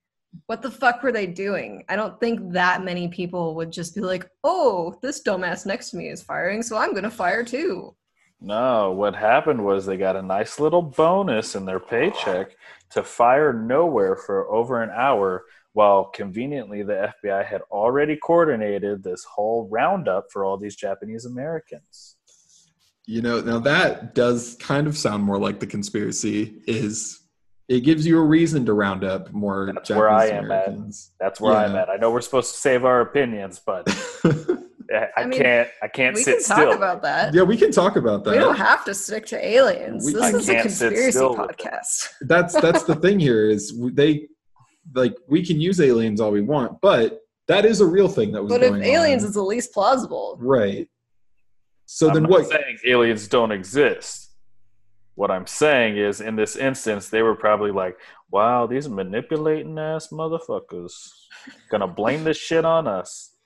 what the fuck were they doing? I don't think that many people would just be like oh this dumbass next to me is firing so i'm gonna fire too No, what happened was they got a nice little bonus in their paycheck to fire nowhere for over an hour while conveniently the FBI had already coordinated this whole roundup for all these Japanese Americans. you know now that does kind of sound more like the conspiracy is it gives you a reason to round up more That's where I am at. Americans. That's where I'm at. I know we're supposed to save our opinions, but I, I I mean, can't I can't we sit can talk still. about that yeah we can talk about that We don't have to stick to aliens. We- this I is a can't sit conspiracy podcast. that's that's the thing here is they like we can use aliens all we want but that is a real thing that was But if aliens on. is the least plausible, right so I'm then not what saying aliens don't exist. What I'm saying is, in this instance, they were probably like, "Wow, these manipulating ass motherfuckers gonna blame this shit on us."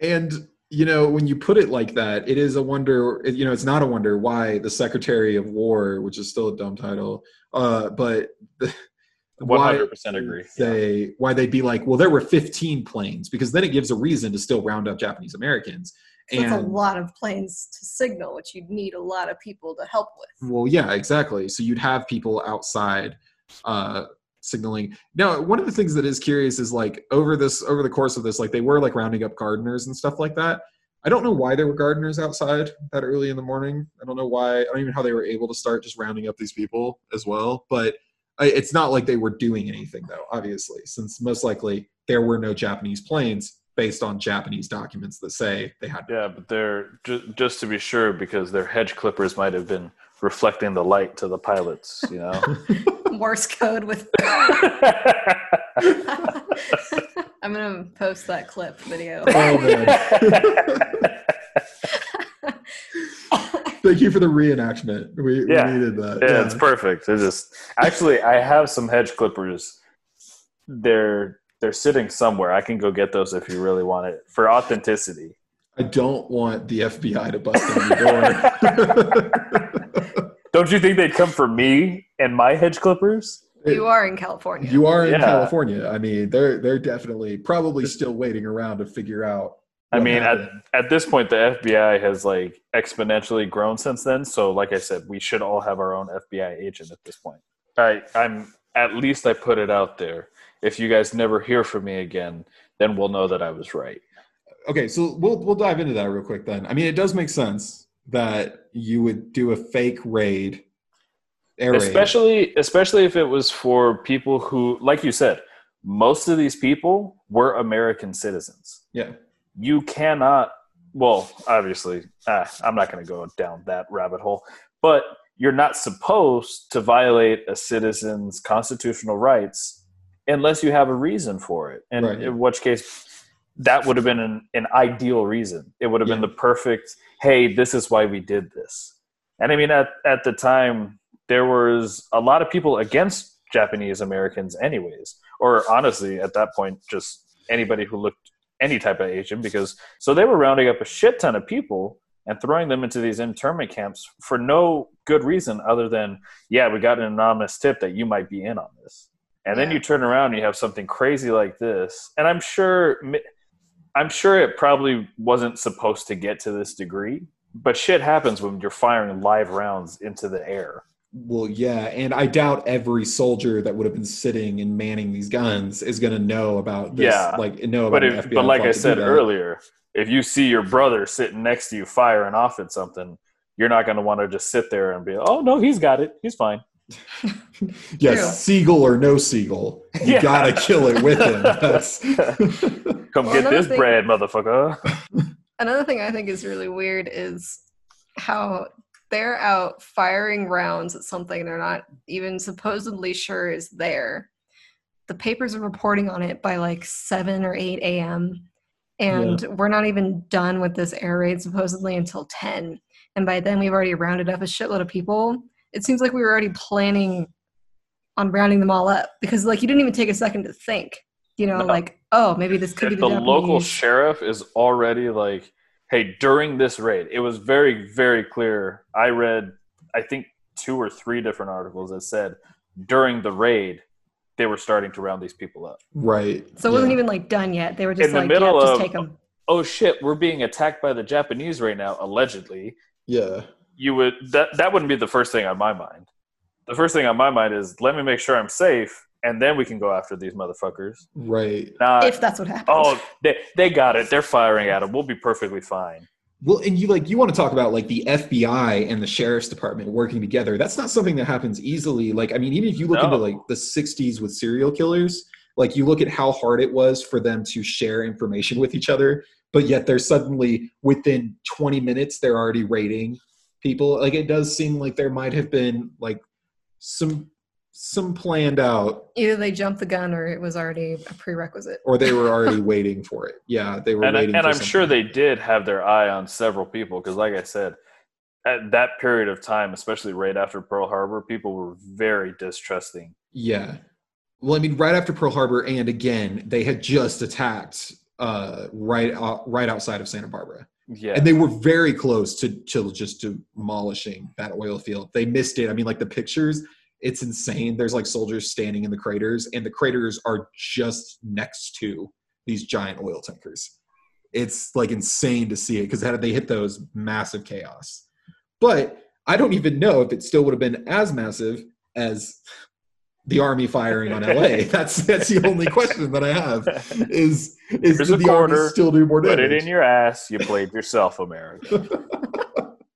and you know when you put it like that it is a wonder you know it's not a wonder why the secretary of war which is still a dumb title uh but the, why hundred percent agree. Say why they'd be like, well, there were 15 planes because then it gives a reason to still round up Japanese Americans. So it's a lot of planes to signal, which you'd need a lot of people to help with. well, yeah, exactly. So you'd have people outside uh, signaling. Now, one of the things that is curious is like over this over the course of this, like they were like rounding up gardeners and stuff like that. I don't know why there were gardeners outside that early in the morning. I don't know why. I don't even know how they were able to start just rounding up these people as well. But it's not like they were doing anything though. Obviously, since most likely there were no Japanese planes based on Japanese documents that say they had. Yeah, but they're ju- just to be sure because their hedge clippers might have been reflecting the light to the pilots. You know. Morse code with. I'm gonna post that clip video. Oh man! Thank you for the reenactment. We, Yeah. we needed that. Yeah, it's perfect. It's just actually I have some hedge clippers. They're they're sitting somewhere. I can go get those if you really want it for authenticity. I don't want the FBI to bust down your door. Don't you think they'd come for me and my hedge clippers? you are in California. You are in Yeah. California. I mean, they're they're definitely probably still waiting around to figure out. I what mean, at, at this point, the FBI has like exponentially grown since then. So, like I said, we should all have our own FBI agent at this point. I, I'm at least I put it out there. If you guys never hear from me again, then we'll know that I was right. okay, so we'll we'll dive into that real quick then. I mean, it does make sense that you would do a fake raid, air raid. especially especially if it was for people who like you said most of these people were american citizens Yeah, you cannot well obviously ah, i'm not going to go down that rabbit hole but you're not supposed to violate a citizen's constitutional rights unless you have a reason for it and Right. in which case that would have been an, an ideal reason. It would have been the perfect hey this is why we did this. And i mean at, at the time there was a lot of people against japanese americans anyways or honestly at that point just anybody who looked any type of asian because so they were rounding up a shit ton of people and throwing them into these internment camps for no good reason other than yeah we got an anonymous tip that you might be in on this. And then you turn around and you have something crazy like this. And i'm sure i'm sure it probably wasn't supposed to get to this degree but shit happens when you're firing live rounds into the air Well, yeah, and I doubt every soldier that would have been sitting and manning these guns is going to know about this. Yeah. like know about but if, FBI but like i said earlier if you see your brother sitting next to you firing off at something you're not going to want to just sit there and be oh no he's got it he's fine yes, True. seagull or no seagull, you Yeah. gotta kill it with him. That's come Well, get this thing- bread motherfucker Another thing I think is really weird is how they're out firing rounds at something they're not even supposedly sure is there. The papers are reporting on it by like 7 or 8 a.m. And we're not even done with this air raid supposedly until 10. And by then, we've already rounded up a shitload of people. It seems like we were already planning on rounding them all up because, like, you didn't even take a second to think. You know, No. like, oh, maybe this could if be the the, local sheriff is already like hey during this raid it was very very clear i read i think two or three different articles that said during the raid they were starting to round these people up right. So it wasn't yeah. even like done yet. They were just In the like, middle yeah, just of- take them. oh shit we're being attacked by the japanese right now allegedly Yeah. You would that that wouldn't be the first thing on my mind the first thing on my mind is let me make sure i'm safe and then we can go after these motherfuckers Right. not if that's what happens. oh they, they got it they're firing at them we'll be perfectly fine Well, and you like you want to talk about like the FBI and the sheriff's department working together. That's not something that happens easily. Like, I mean, even if you look No. into like the '60s with serial killers, like you look at how hard it was for them to share information with each other, but yet they're suddenly within 20 minutes they're already raiding people. Like, it does seem like there might have been like some some planned out, Either they jumped the gun or it was already a prerequisite. or they were already waiting for it. Yeah, they were and, waiting. and for I'm sure they did have their eye on several people because, like I said, at that period of time, especially right after Pearl Harbor, people were very distrusting. Yeah. Well, I mean, right after Pearl Harbor, and again, they had just attacked uh, right uh, right outside of Santa Barbara, Yeah, and they were very close to to just demolishing that oil field. They missed it. I mean, like the pictures, It's insane. There's like soldiers standing in the craters, and the craters are just next to these giant oil tankers. It's like insane to see it because had they hit those, massive chaos. But I don't even know if it still would have been as massive as the army firing on LA. That's that's the only question that I have. Is is Here's did the army still do more damage? Put it in your ass. You played yourself, America.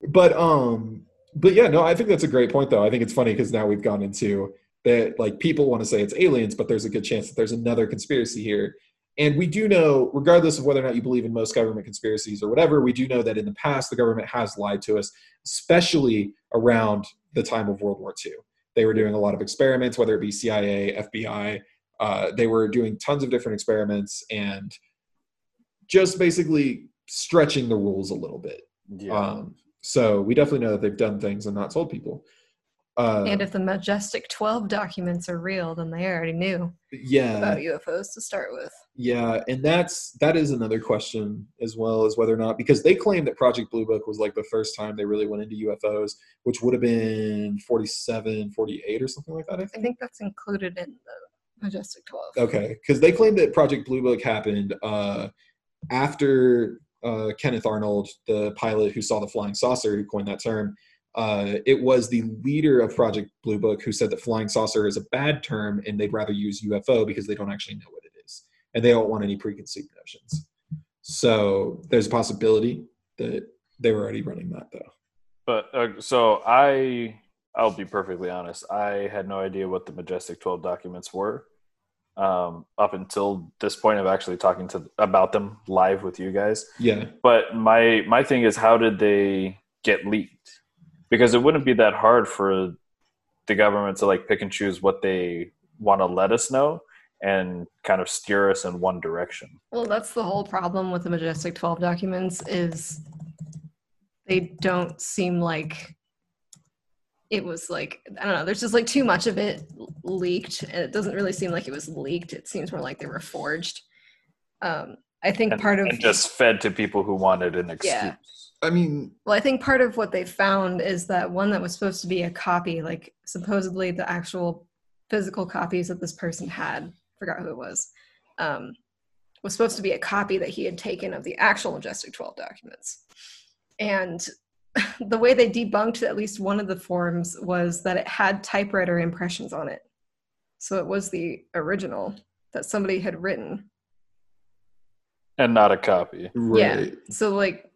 but um but yeah no i think that's a great point though i think it's funny because now we've gone into that like people want to say it's aliens but there's a good chance that there's another conspiracy here and we do know regardless of whether or not you believe in most government conspiracies or whatever we do know that in the past the government has lied to us especially around the time of world war ii they were doing a lot of experiments whether it be cia fbi uh, they were doing tons of different experiments and just basically stretching the rules a little bit Yeah. um, so we definitely know that they've done things and not told people. Uh, and if the Majestic 12 documents are real, then they already knew yeah, about UFOs to start with. yeah, and that's that is another question as well as whether or not because they claim that Project Blue Book was like the first time they really went into UFOs, which would have been 47, 48 or something like that. I I think. think that's included in the Majestic 12. Okay, because they claim that Project Blue Book happened uh, after uh, Kenneth Arnold, the pilot who saw the flying saucer, who coined that term. Uh, it was the leader of Project Blue Book who said that flying saucer is a bad term and they'd rather use UFO because they don't actually know what it is and they don't want any preconceived notions. So there's a possibility that they were already running that though. But uh, so I, I'll be perfectly honest. I had no idea what the Majestic 12 documents were um, up until this point of actually talking to about them live with you guys. Yeah, But my my thing is, how did they get leaked? Because it wouldn't be that hard for the government to like pick and choose what they want to let us know and kind of steer us in one direction. Well, that's the whole problem with the Majestic 12 documents is they don't seem like it was like I don't know, there's just like too much of it leaked and it doesn't really seem like it was leaked. It seems more like they were forged. Um I think And, part of and just fed to people who wanted an excuse. Yeah. I mean, well, I think part of what they found is that one that was supposed to be a copy, like supposedly the actual physical copies that this person had, forgot who it was, um, was supposed to be a copy that he had taken of the actual Majestic 12 documents. And the way they debunked at least one of the forms was that it had typewriter impressions on it. So it was the original that somebody had written. And not a copy. right. Yeah. So, like,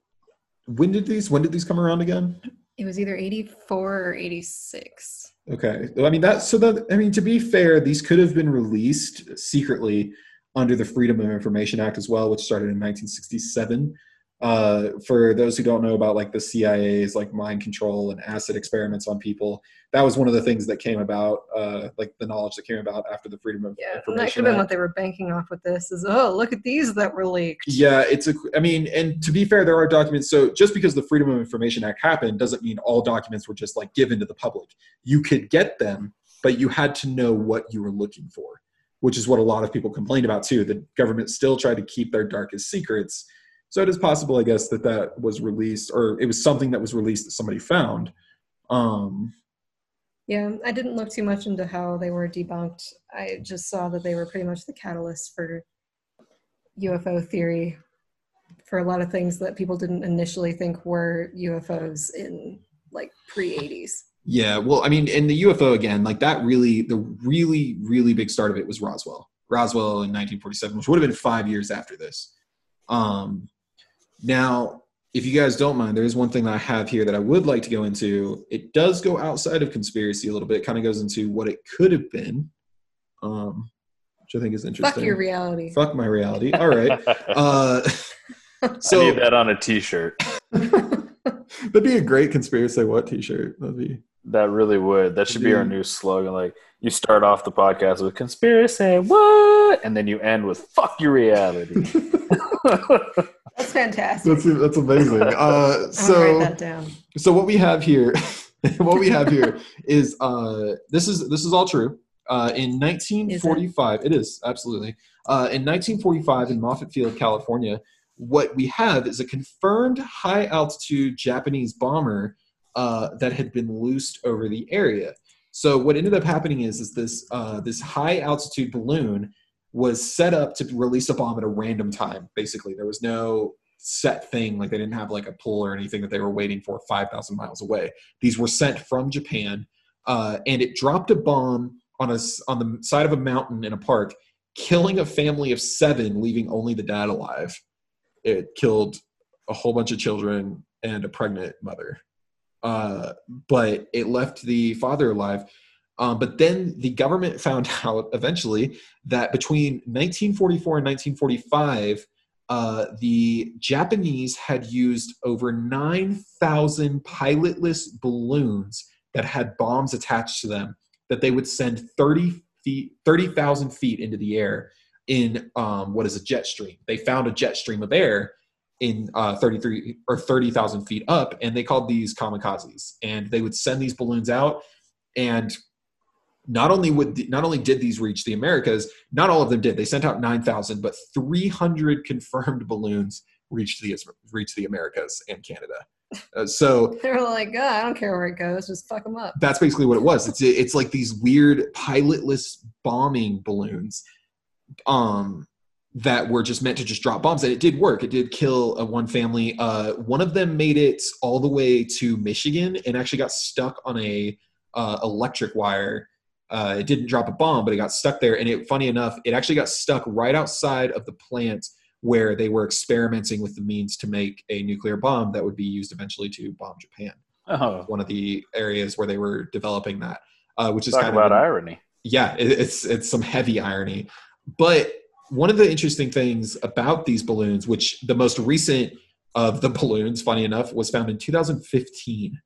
When did these? When did these come around again? it was either 84 or 86. Okay. I mean that so that I mean to be fair, these could have been released secretly under the Freedom of Information Act as well, which started in 1967. Uh, for those who don't know about like the CIA's like mind control and acid experiments on people, that was one of the things that came about, uh, like the knowledge that came about after the Freedom of Information Yeah, that could have been what they were banking off with this is, oh, look at these that were leaked. Yeah, it's a. I mean, and to be fair, there are documents. So just because the Freedom of Information Act happened doesn't mean all documents were just like given to the public. You could get them, but you had to know what you were looking for, which is what a lot of people complained about too. The government still tried to keep their darkest secrets. So it is possible, I guess, that that was released, or it was something that was released that somebody found. Um, Yeah, I didn't look too much into how they were debunked. I just saw that they were pretty much the catalyst for UFO theory for a lot of things that people didn't initially think were UFOs in like pre 80s. Yeah, well, I mean, in the UFO again, like that really, the really, really big start of it was Roswell. Roswell in 1947, which would have been five years after this. Um, now, if you guys don't mind, there is one thing that I have here that I would like to go into. It does go outside of conspiracy a little bit. It kind of goes into what it could have been, um, which I think is interesting. Fuck your reality. Fuck my reality. All right. Uh, I so need that on a T-shirt. that'd be a great conspiracy what t-shirt. That'd be That really would. That should be our new slogan. Like you start off the podcast with conspiracy, what, and then you end with "fuck your reality." That's fantastic. that's that's amazing. Uh, so that so what we have here, what we have here is uh, this is this is all true. Uh, in 1945, it is absolutely. Uh, in 1945, in Moffett Field, California, what we have is a confirmed high altitude Japanese bomber uh, that had been loosed over the area. So what ended up happening is, is this uh, this high altitude balloon was set up to release a bomb at a random time. Basically, there was no set thing like they didn't have like a pull or anything that they were waiting for 5,000 miles away. These were sent from Japan, uh, and it dropped a bomb on a on the side of a mountain in a park, killing a family of seven, leaving only the dad alive. It killed a whole bunch of children and a pregnant mother, uh, but it left the father alive. Um, but then the government found out eventually that between 1944 and 1945, uh, the Japanese had used over 9,000 pilotless balloons that had bombs attached to them that they would send 30 feet, 30,000 feet into the air in um, what is a jet stream. They found a jet stream of air in uh, 33 or 30,000 feet up, and they called these kamikazes. And they would send these balloons out, and not only would not only did these reach the Americas, not all of them did. They sent out 9,000, but 300 confirmed balloons reached the reached the Americas and Canada. Uh, so They were like, oh, I don't care where it goes, just fuck them up. that's basically what it was. It's it's like these weird pilotless bombing balloons, um, that were just meant to just drop bombs, and it did work. It did kill uh, one family. Uh, one of them made it all the way to Michigan and actually got stuck on a uh, electric wire. Uh, it didn't drop a bomb, but it got stuck there. And it, funny enough, it actually got stuck right outside of the plant where they were experimenting with the means to make a nuclear bomb that would be used eventually to bomb Japan Oh, one of the areas where they were developing that, uh, which is talk kind about of irony. yeah, it, it's it's some heavy irony. But one of the interesting things about these balloons, which the most recent of the balloons, funny enough, was found in 2015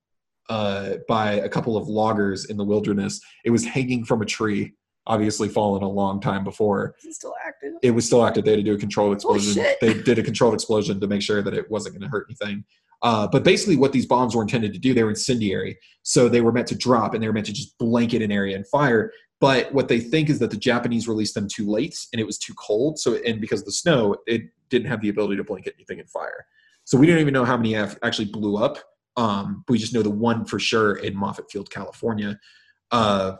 uh, by a couple of loggers in the wilderness. It was hanging from a tree, obviously fallen a long time before Is it still active? it was still active. They had to do a controlled explosion. shit. they did a controlled explosion to make sure that it wasn't going to hurt anything. Uh, but basically, what these bombs were intended to do, they were incendiary. So they were meant to drop and they were meant to just blanket an area and fire. But what they think is that the Japanese released them too late and it was too cold. So, and because of the snow, it didn't have the ability to blanket anything in fire. So we don't even know how many actually blew up. Um, we just know the one for sure in Moffett Field, California. Uh,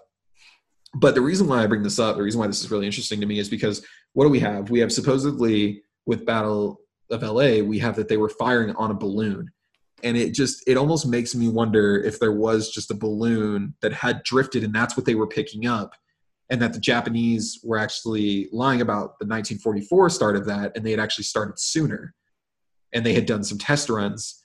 but the reason why I bring this up, the reason why this is really interesting to me is because what do we have? We have supposedly with Battle of LA, we have that they were firing on a balloon. And it just it almost makes me wonder if there was just a balloon that had drifted and that's what they were picking up and that the Japanese were actually lying about the 1944 start of that and they had actually started sooner and they had done some test runs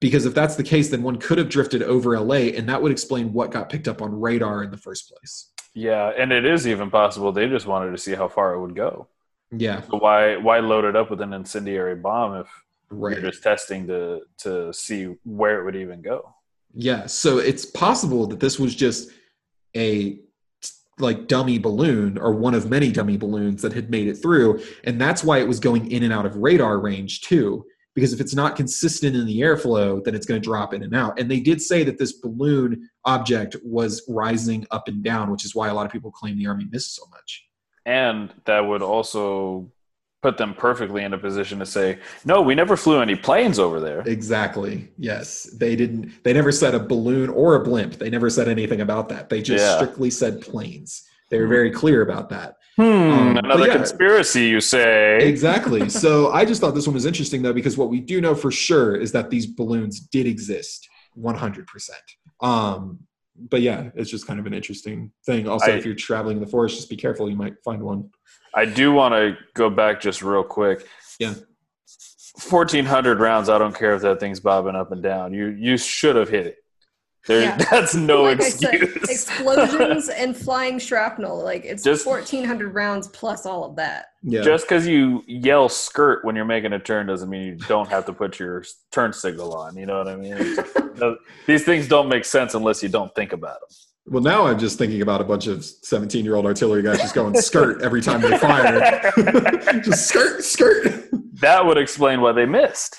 because if that's the case then one could have drifted over LA and that would explain what got picked up on radar in the first place. Yeah, and it is even possible they just wanted to see how far it would go. Yeah, So why why load it up with an incendiary bomb if right. you're just testing to to see where it would even go? Yeah, so it's possible that this was just a like dummy balloon or one of many dummy balloons that had made it through and that's why it was going in and out of radar range too because if it's not consistent in the airflow then it's going to drop in and out. And they did say that this balloon object was rising up and down which is why a lot of people claim the army missed so much. And that would also put them perfectly in a position to say, "No, we never flew any planes over there." exactly. Yes. They didn't they never said a balloon or a blimp. They never said anything about that. They just Yeah. strictly said planes. They were very clear about that Hmm, Um, another yeah. conspiracy, you say? exactly. So I just thought this one was interesting though, because what we do know for sure is that these balloons did exist 100%. Um, but yeah, it's just kind of an interesting thing. Also, I- if you're traveling in the forest, just be careful. You might find one. I do want to go back just real quick. Yeah. Fourteen hundred rounds. I don't care if that thing's bobbing up and down. You you should have hit it. There, Yeah. that's no like I said, excuse. explosions and flying shrapnel. Like it's Just- 1,400 rounds plus all of that. Yeah. Just because you yell "skirt" when you're making a turn doesn't mean you don't have to put your turn signal on. You know what I mean? It's just- these things don't make sense unless you don't think about them. well, now I'm just thinking about a bunch of 17 year old artillery guys just going skirt every time they fire. just skirt, skirt. That would explain why they missed.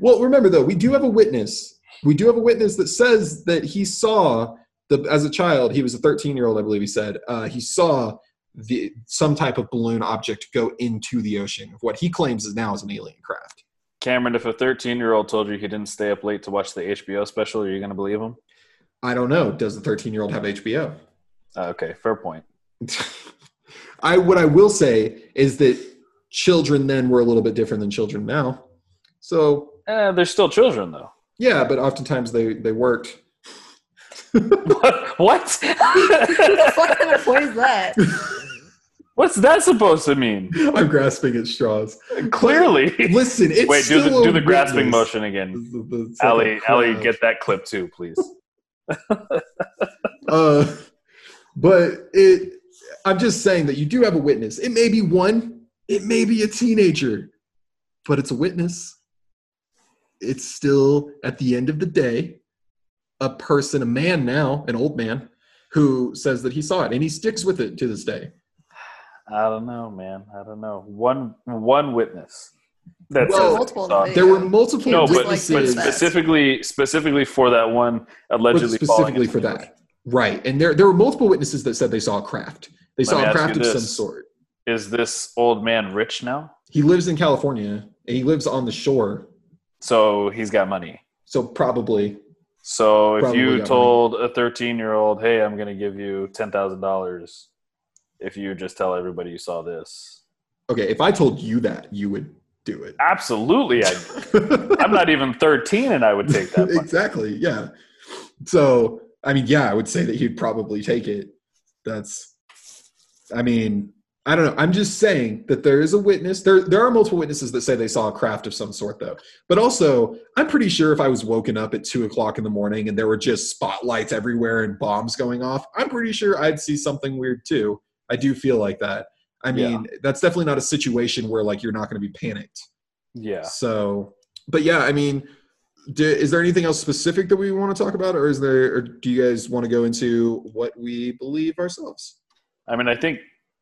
Well, remember though, we do have a witness. We do have a witness that says that he saw the as a child. He was a 13 year old, I believe. He said uh, he saw the some type of balloon object go into the ocean. What he claims is now is an alien craft. Cameron, if a 13 year old told you he didn't stay up late to watch the HBO special, are you going to believe him? I don't know. Does the 13 year old have HBO? Uh, okay, fair point. I what I will say is that children then were a little bit different than children now. So Eh, they're still children though. Yeah, but oftentimes they they worked. what? What the kind of point is that? What's that supposed to mean? I'm grasping at straws. Clearly. Listen, it's Wait, do the do the grasping motion again. The- the- it's like Allie, a Allie, crowd. get that clip too, please. Uh, but it, I'm just saying that you do have a witness. It may be one, it may be a teenager, but it's a witness. It's still, at the end of the day, a person, a man now, an old man, who says that he saw it and he sticks with it to this day. I don't know, man. I don't know. One one witness. That's Well, multiple saw- videos. There were multiple No, but, but witnesses. specifically specifically for that one allegedly falling specifically for the that. Right. And there, there were multiple witnesses that said they saw a craft. They Let saw a craft you of some sort. Is this old man rich now? He lives in California and he lives on the shore. So he's got money. So probably So if Probably you told a 13 year old, hey, I'm going to give you $10,000 if you just tell everybody you saw this. okay. If I told you that, you would do it. Absolutely. I, I'm not even 13 and I would take that. money. exactly. Yeah. So I mean, yeah, I would say that he'd probably take it. That's. I mean, I don't know. I'm just saying that there is a witness. There, there are multiple witnesses that say they saw a craft of some sort, though. But also, I'm pretty sure if I was woken up at two o'clock in the morning and there were just spotlights everywhere and bombs going off, I'm pretty sure I'd see something weird too. I do feel like that. I mean, that's definitely not a situation where like you're not going to be panicked. Yeah. So, but yeah, I mean, do, is there anything else specific that we want to talk about, or is there, or do you guys want to go into what we believe ourselves? I mean, I think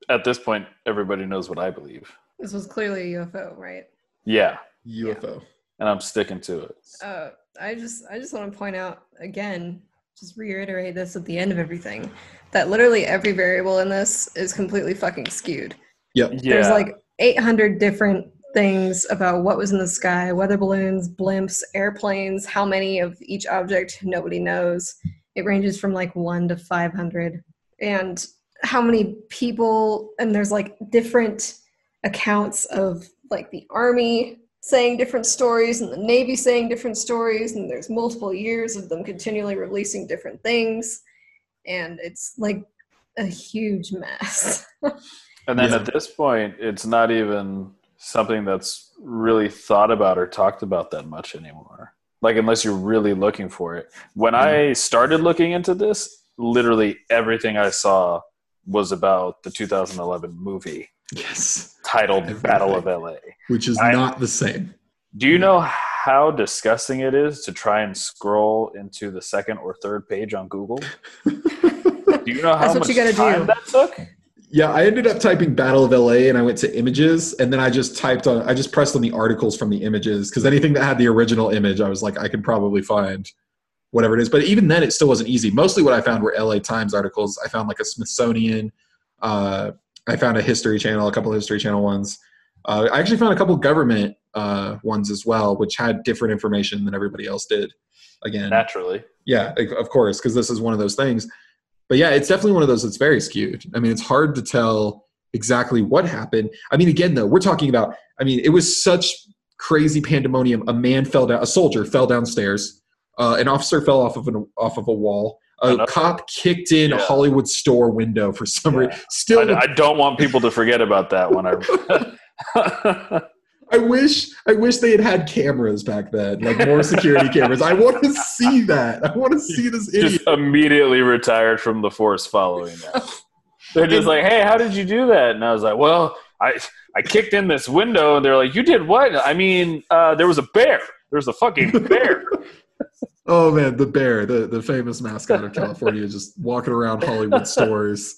at this point, everybody knows what I believe. This was clearly a UFO, right? Yeah. UFO. And I'm sticking to it. Uh, I just I just want to point out again, just reiterate this at the end of everything, that literally every variable in this is completely fucking skewed. Yep. Yeah. There's like 800 different things about what was in the sky, weather balloons, blimps, airplanes, how many of each object, nobody knows. It ranges from like 1 to 500. And how many people, and there's like different accounts of like the army saying different stories and the navy saying different stories and there's multiple years of them continually releasing different things and it's like a huge mess And then Yeah. at this point, it's not even something that's really thought about or talked about that much anymore. Like, unless you're really looking for it. When mm-hmm. I started looking into this, literally everything I saw was about the 2011 movie Yes. titled Everything. Battle of LA. Which is I- not the same. Do you know how disgusting it is to try and scroll into the second or third page on Google? Do you know how That's what much you time do. that took? Yeah, I ended up typing Battle of LA and I went to images and then I just typed on, I just pressed on the articles from the images because anything that had the original image, I was like, I can probably find whatever it is. But even then, it still wasn't easy. Mostly what I found were LA Times articles. I found like a Smithsonian, uh, I found a History Channel, a couple of History Channel ones. Uh, I actually found a couple government uh, ones as well, which had different information than everybody else did. Again, Naturally. yeah, of course, because this is one of those things. But yeah, it's definitely one of those that's very skewed. I mean, it's hard to tell exactly what happened. I mean, again, though, we're talking about. I mean, it was such crazy pandemonium. A man fell down. A soldier fell downstairs. Uh, an officer fell off of an off of a wall. A Another- cop kicked in a Hollywood store window for some Yeah. reason. Still, I, I don't want people to forget about that one. I, I wish I wish they had had cameras back then, like more security cameras. I want to see that. I want to see this idiot. just immediately retired from the force following that. They're just like, "Hey, how did you do that?" And I was like, "Well, I I kicked in this window." And they're like, "You did what?" I mean, uh, there was a bear. There was a fucking bear. Oh man, the bear, the the famous mascot of California, just walking around Hollywood stores.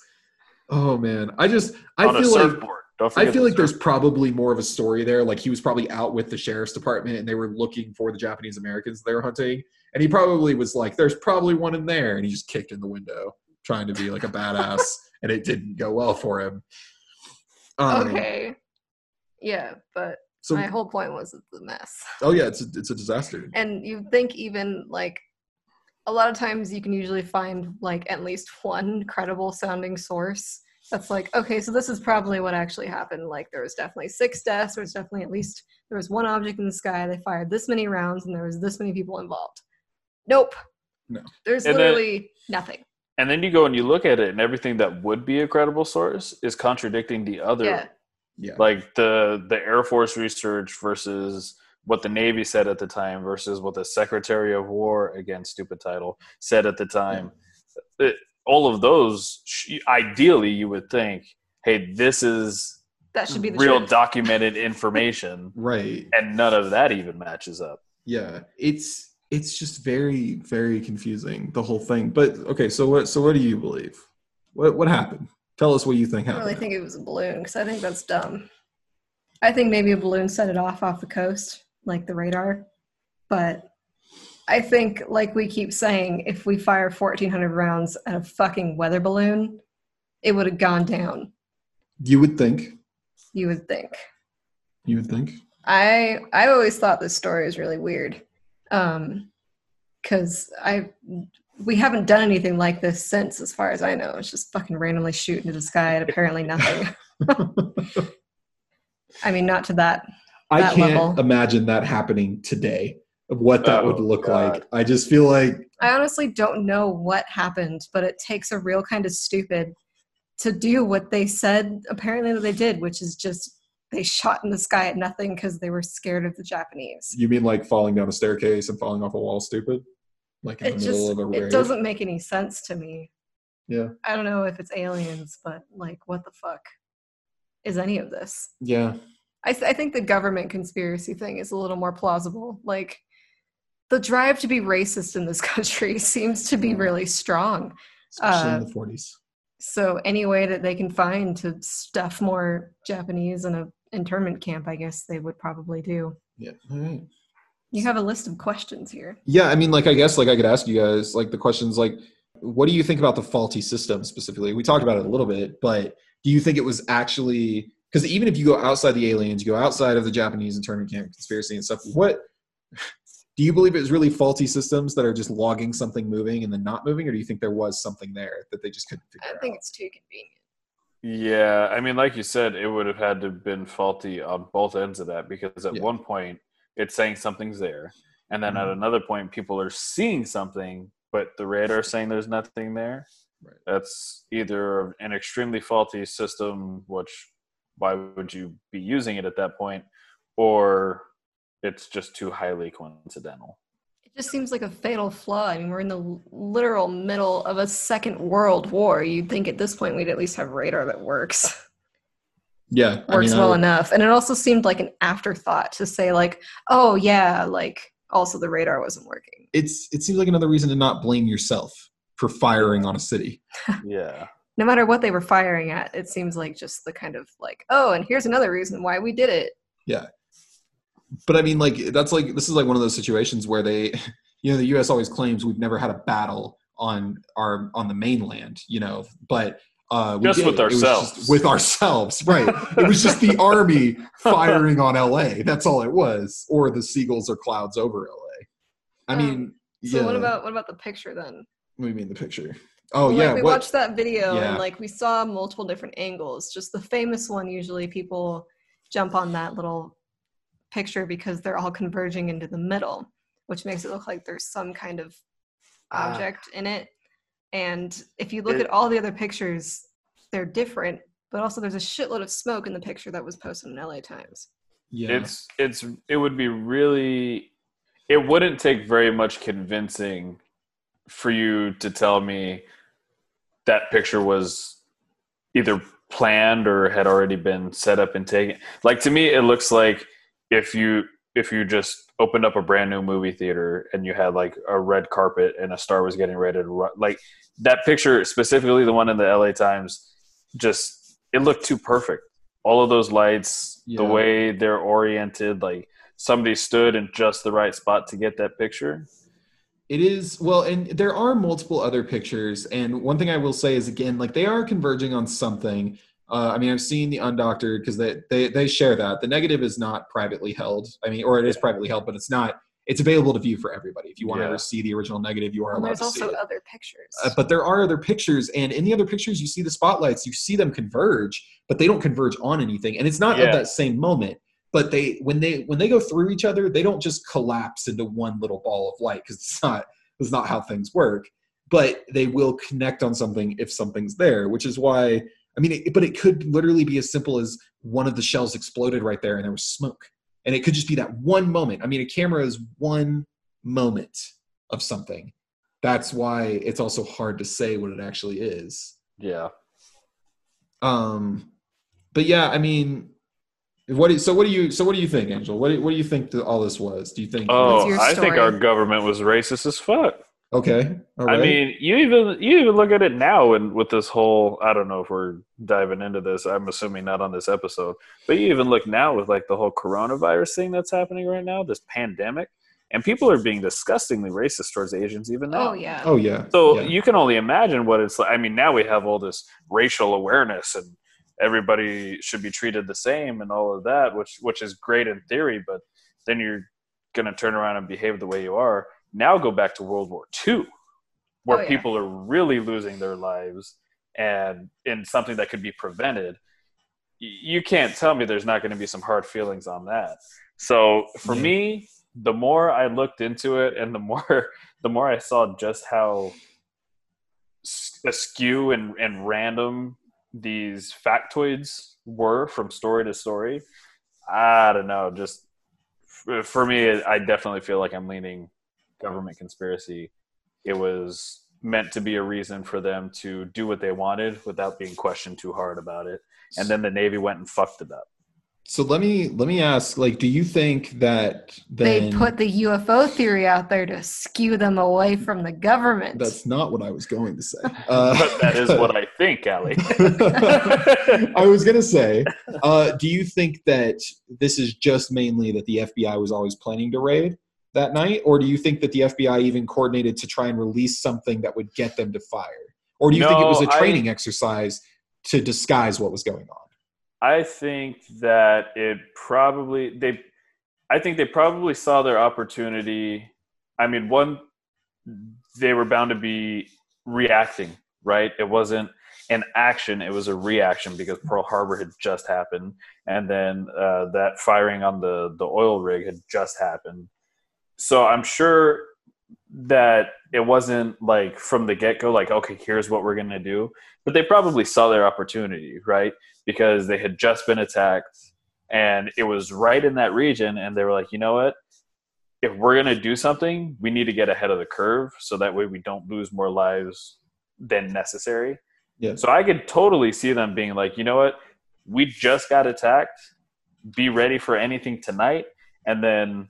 Oh man, I just I on a feel like I feel the like there's probably more of a story there. Like he was probably out with the sheriff's department and they were looking for the Japanese Americans they were hunting, and he probably was like, "There's probably one in there," and he just kicked in the window, trying to be like a badass, and it didn't go well for him. Um, okay yeah but So, my whole point was it's a mess oh yeah, it's a, it's a disaster. and you think even like a lot of times you can usually find like at least one credible sounding source that's like okay so this is probably what actually happened like there was definitely six deaths there was definitely at least there was one object in the sky they fired this many rounds and there was this many people involved nope No. there's And then- literally nothing And then you go and you look at it, and everything that would be a credible source is contradicting the other. yeah Yeah. Like the the Air Force research versus what the Navy said at the time versus what the Secretary of War, again, stupid title, said at the time. It- all of those, ideally, you would think, hey, this is that should be the real truth. documented information, Right. and none of that even matches up. Yeah. It's it's just very very confusing the whole thing. But okay, so what so what do you believe? What what happened? Tell us what you think I happened. really think it was a balloon because I think that's dumb. I think maybe a balloon set it off off the coast, like the radar. But I think, like we keep saying, if we fire 1,400 rounds at a fucking weather balloon, it would have gone down. you would think. You would think. You would think. I I always thought this story was really weird, um, because I we haven't done anything like this since, as far as I know. It's just fucking randomly shoot into the sky at apparently nothing. I mean, not to that. I That can't level. imagine that happening today. Of what that Oh, would look God. like. I just feel like I honestly don't know what happened, but it takes a real kind of stupid to do what they said apparently that they did, which is just they shot in the sky at nothing because they were scared of the Japanese. you mean like falling down a staircase and falling off a wall stupid? Like in It the middle just of a it doesn't make any sense to me. Yeah. I don't know if it's aliens, but like, what the fuck is any of this? Yeah. I, th- I think the government conspiracy thing is a little more plausible. Like, the drive to be racist in this country seems to be really strong. Especially Uh, in the forties. So, any way that they can find to stuff more Japanese in a internment camp, I guess they would probably do. Yeah. All right. You have a list of questions here. Yeah, I mean, like, I guess, like, I could ask you guys, like, the questions, like, what do you think about the faulty system specifically? We talked about it a little bit, but do you think it was actually because even if you go outside the aliens, you go outside of the Japanese internment camp conspiracy and stuff, what do you believe it was really faulty systems that are just logging something moving and then not moving, or do you think there was something there that they just couldn't figure I think out? it's too convenient. Yeah, I mean, like you said, it would have had to have been faulty on both ends of that because at Yeah. one point it's saying something's there, and then at Mhm. another point people are seeing something, but the radar is saying there's nothing there. Right. That's either an extremely faulty system, which why would you be using it at that point, or it's just too highly coincidental. It just seems like a fatal flaw. I mean, we're in the literal middle of a second world war. You'd think at this point we'd at least have radar that works. Yeah, I works mean, well would- enough. And it also seemed like an afterthought to say, like, oh, yeah, like, also the radar wasn't working. it's it seems like another reason to not blame yourself for firing on a city. Yeah. No matter what they were firing at, it seems like just the kind of like, oh, and here's another reason why we did it. Yeah but I mean, like that's like this is like one of those situations where they, you know, the U.S. always claims we've never had a battle on our on the mainland, you know, but uh, we Just did. with It was just ourselves. with ourselves, right? it was just the army firing on L.A. That's all it was, or the seagulls or clouds over L.A. I Um, mean, So yeah. what about what about the picture then? What do you mean the picture? Oh like, yeah, we what? watched that video Yeah. and like we saw multiple different angles. Just the famous one, usually people jump on that little picture because they're all converging into the middle, which makes it look like there's some kind of Ah. object in it. And if you look It- at all the other pictures, they're different, but also there's a shitload of smoke in the picture that was posted in LA Times. yeah, it's it's it would be really it wouldn't take very much convincing for you to tell me that picture was either planned or had already been set up and taken like to me it looks like if you if you just opened up a brand new movie theater and you had like a red carpet and a star was getting ready to run like that picture specifically the one in the la times just it looked too perfect all of those lights the way they're oriented like somebody stood in just the right spot to get that picture It is well, and there are multiple other pictures. And one thing I will say is again, like they are converging on something. Uh, I mean, I've seen the undoctored because they, they they share that the negative is not privately held. I mean, or it is privately held, but it's not it's available to view for everybody. If you want Yeah. to see the original negative, you are Well, allowed there's to see There's also other pictures. Uh, but there are other pictures, and in the other pictures, you see the spotlights. You see them converge, but they don't converge on anything, and it's not Yeah. at that same moment. But they when they when they go through each other, they don't just collapse into one little ball of light because it's not it's not how things work. But they will connect on something if something's there, which is why I mean. It, but it could literally be as simple as one of the shells exploded right there, and there was smoke, and it could just be that one moment. I mean, a camera is one moment of something that's why it's also hard to say what it actually is Yeah. um but yeah i mean what do, so what do you so what do you think angel what do, what do you think all this was do you think Oh, I think our government was racist as fuck. Okay all I mean, you even you even look at it now, and with this whole I don't know if we're diving into this. I'm assuming not on this episode, but you even look now with like the whole coronavirus thing that's happening right now, this pandemic, and people are being disgustingly racist towards Asians even now. oh yeah. oh yeah So yeah. you can only imagine what it's like. I mean, now we have all this racial awareness and everybody should be treated the same and all of that, which which is great in theory, but then you're going to turn around and behave the way you are. Now go back to World War II, where Oh, yeah. people are really losing their lives and in something that could be prevented. You can't tell me there's not going to be some hard feelings on that. So for Yeah. me, the more I looked into it and the more the more I saw just how askew and, and random these factoids were from story to story, I don't know. Just for me, I definitely feel like I'm leaning government conspiracy. It was meant to be a reason for them to do what they wanted without being questioned too hard about it. And then the Navy went and fucked it up. so let me let me ask like do you think that then, they put the UFO theory out there to skew them away from the government. that's not what i was going to say uh, But that is what I think, Allie. I was gonna say, uh, do you think that this is just mainly that the FBI was always planning to raid that night, or do you think that the FBI even coordinated to try and release something that would get them to fire, or do you think it was a training exercise to disguise what was going on? I think that it probably they I think they probably saw their opportunity. I mean, one they were bound to be reacting, right? It wasn't an action, it was a reaction because Pearl Harbor had just happened and then uh, that firing on the the oil rig had just happened. So I'm sure that it wasn't like from the get-go like okay, here's what we're going to do, but they probably saw their opportunity, right? because they had just been attacked and it was right in that region and they were like you know what if we're going to do something we need to get ahead of the curve so that way we don't lose more lives than necessary Yeah. so i could totally see them being like you know what we just got attacked be ready for anything tonight and then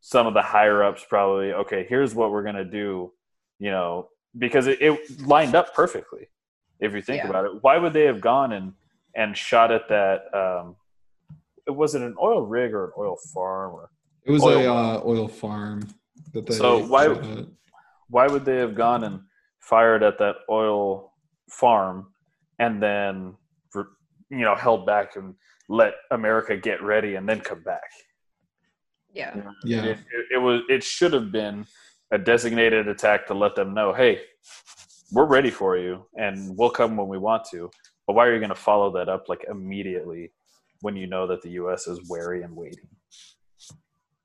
some of the higher ups probably okay here's what we're going to do you know because it, it lined up perfectly if you think Yeah. about it why would they have gone and and shot at that um it was it an oil rig or an oil farm or It was Oil. a uh, oil farm that they. So why- why would they have gone and fired at that oil farm and then you know held back and let america get ready and then come back yeah. Yeah. it, it, it was it should have been a designated attack to let them know hey we're ready for you and we'll come when we want to but why are you going to follow that up like immediately when you know that the us is wary and waiting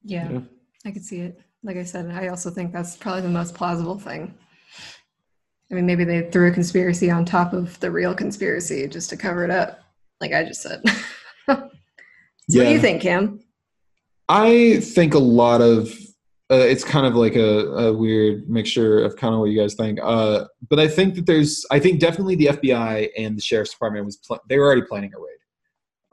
Yeah. Yeah. I could see it. Like I said, I also think that's probably the most plausible thing. I mean, maybe they threw a conspiracy on top of the real conspiracy just to cover it up, like I just said. so What do you think, Cam? I think a lot of uh, it's kind of like a, a weird mixture of kind of what you guys think. Uh, but I think that there's, I think definitely the FBI and the sheriff's department was pl- they were already planning a raid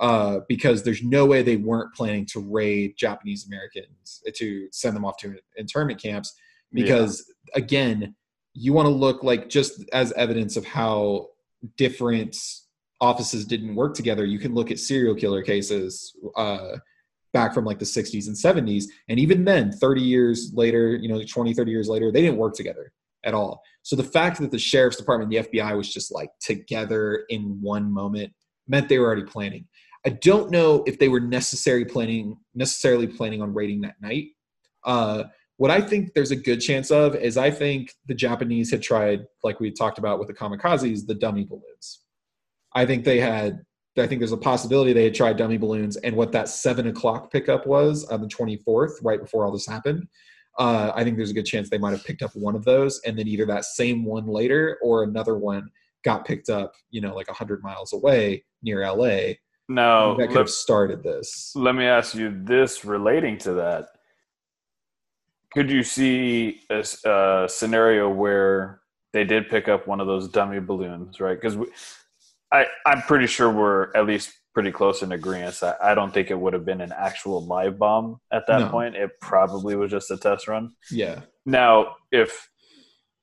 uh, because there's no way they weren't planning to raid Japanese Americans to send them off to internment camps because again, you want to look like just as evidence of how different offices didn't work together. You can look at serial killer cases. Back from like the 60s and 70s and even then 30 years later you know 20 30 years later they didn't work together at all so the fact that the sheriff's department and the fbi was just like together in one moment meant they were already planning i don't know if they were necessarily planning necessarily planning on raiding that night Uh, what I think there's a good chance of is I think the Japanese had tried, like we talked about with the kamikazes, the dummy balloons. I think they had. I think there's a possibility they had tried dummy balloons, and what that seven o'clock pickup was on the 24th, right before all this happened. Uh, I think there's a good chance they might have picked up one of those, and then either that same one later or another one got picked up, you know, like 100 miles away near LA. No, that could let, have started this. let me ask you this relating to that. Could you see a scenario where they did pick up one of those dummy balloons, right? Because I, I'm pretty sure we're at least pretty close in agreement. I, I don't think it would have been an actual live bomb at that No. point. It probably was just a test run. Yeah. Now, if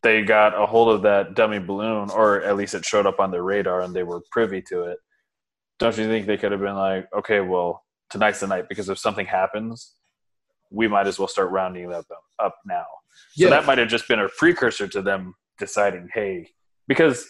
they got a hold of that dummy balloon, or at least it showed up on their radar and they were privy to it, don't you think they could have been like, okay, well, tonight's the night because if something happens, we might as well start rounding that up, up now. So Yeah. that might have just been a precursor to them deciding, hey, because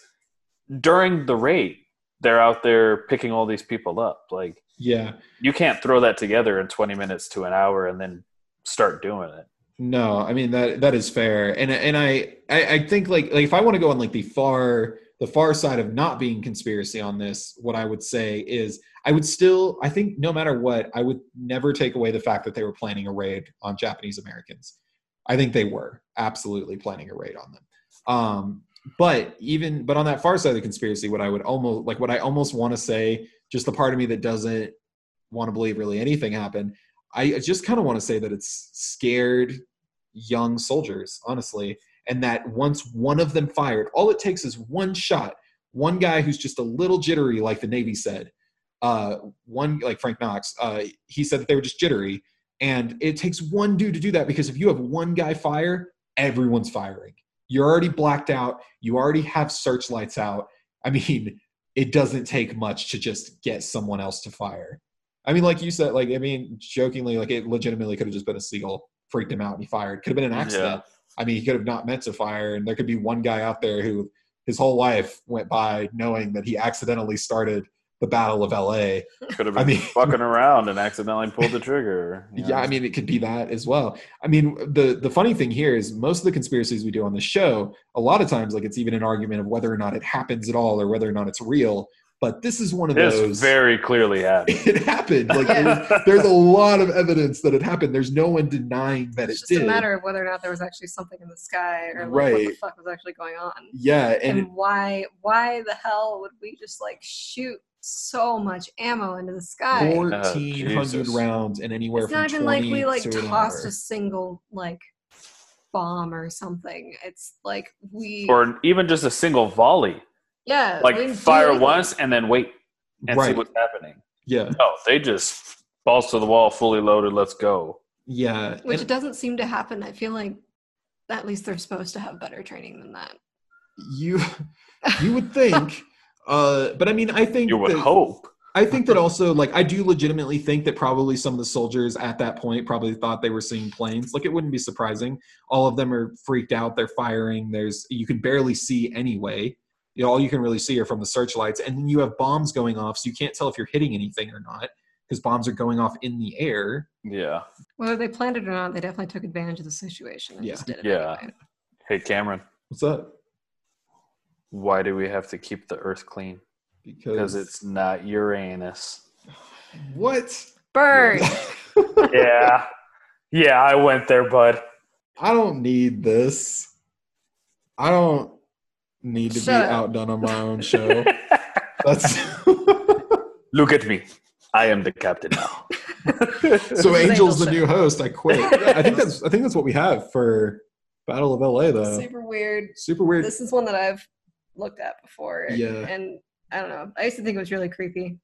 during the raid, they're out there picking all these people up. Like, Yeah. you can't throw that together in 20 minutes to an hour and then start doing it. No, I mean that that is fair, and and I I, I think like like if I want to go on like the far the far side of not being conspiracy on this, what I would say is I would still I think no matter what I would never take away the fact that they were planning a raid on Japanese Americans. I think they were absolutely planning a raid on them. Um, but even but on that far side of the conspiracy, what I would almost like what I almost want to say, just the part of me that doesn't want to believe really anything happened. I just kind of want to say that it's scared young soldiers, honestly, and that once one of them fired, all it takes is one shot, one guy who's just a little jittery, like the Navy said, uh, one like Frank Knox, uh, he said that they were just jittery, and it takes one dude to do that because if you have one guy fire, everyone's firing. You're already blacked out. You already have searchlights out. I mean, it doesn't take much to just get someone else to fire. I mean, like you said, like I mean, jokingly, like it legitimately could have just been a seagull freaked him out and he fired. Could have been an accident. I mean, he could have not meant to fire, and there could be one guy out there who his whole life went by knowing that he accidentally started the Battle of L.A. Could have been I been mean- fucking around and accidentally pulled the trigger. you know? Yeah, I mean, it could be that as well. I mean, the the funny thing here is most of the conspiracies we do on the show, a lot of times, like it's even an argument of whether or not it happens at all or whether or not it's real. But this is one of this those. very clearly happened. it happened. Like it was- there's a lot of evidence that it happened. There's no one denying that It's it just did. a matter of whether or not there was actually something in the sky or like what the fuck was actually going on. yeah, And, and why why the hell would we just like shoot so much ammo into the sky? fourteen oh, hundred Jesus. rounds and anywhere it's from not even like we like to tossed a single like bomb or something. It's like we or even just a single volley. yeah Like we didn't fire once and then wait and see what's happening. Yeah, No, they just balls to the wall, fully loaded. Let's go. yeah. which and doesn't seem to happen. I feel like at least they're supposed to have better training than that. you you would think, uh, but I mean, I think You would that- hope. I think that also, like, I do legitimately think that probably some of the soldiers at that point probably thought they were seeing planes. Like, it wouldn't be surprising. All of them are freaked out. They're firing. There's you can barely see anyway. You know, all you can really see are from the searchlights, and then you have bombs going off, so you can't tell if you're hitting anything or not because bombs are going off in the air. Yeah. Whether they planned it or not, they definitely took advantage of the situation and Yeah. just did it Yeah. anyway. Hey, Cameron, What's up? Why do we have to keep the earth clean? Because it's not Uranus. what? Bird. yeah. Yeah, I went there, bud. I don't need this. I don't need to Shut be up. outdone on my own show. That's Look at me. I am the captain now. so. Angel's Angel's the new host. I quit. Yeah, I think that's. I think that's what we have for Battle of LA. Though Super weird. super weird. This is one that I've looked at before. Yeah. And I don't know. I used to think it was really creepy.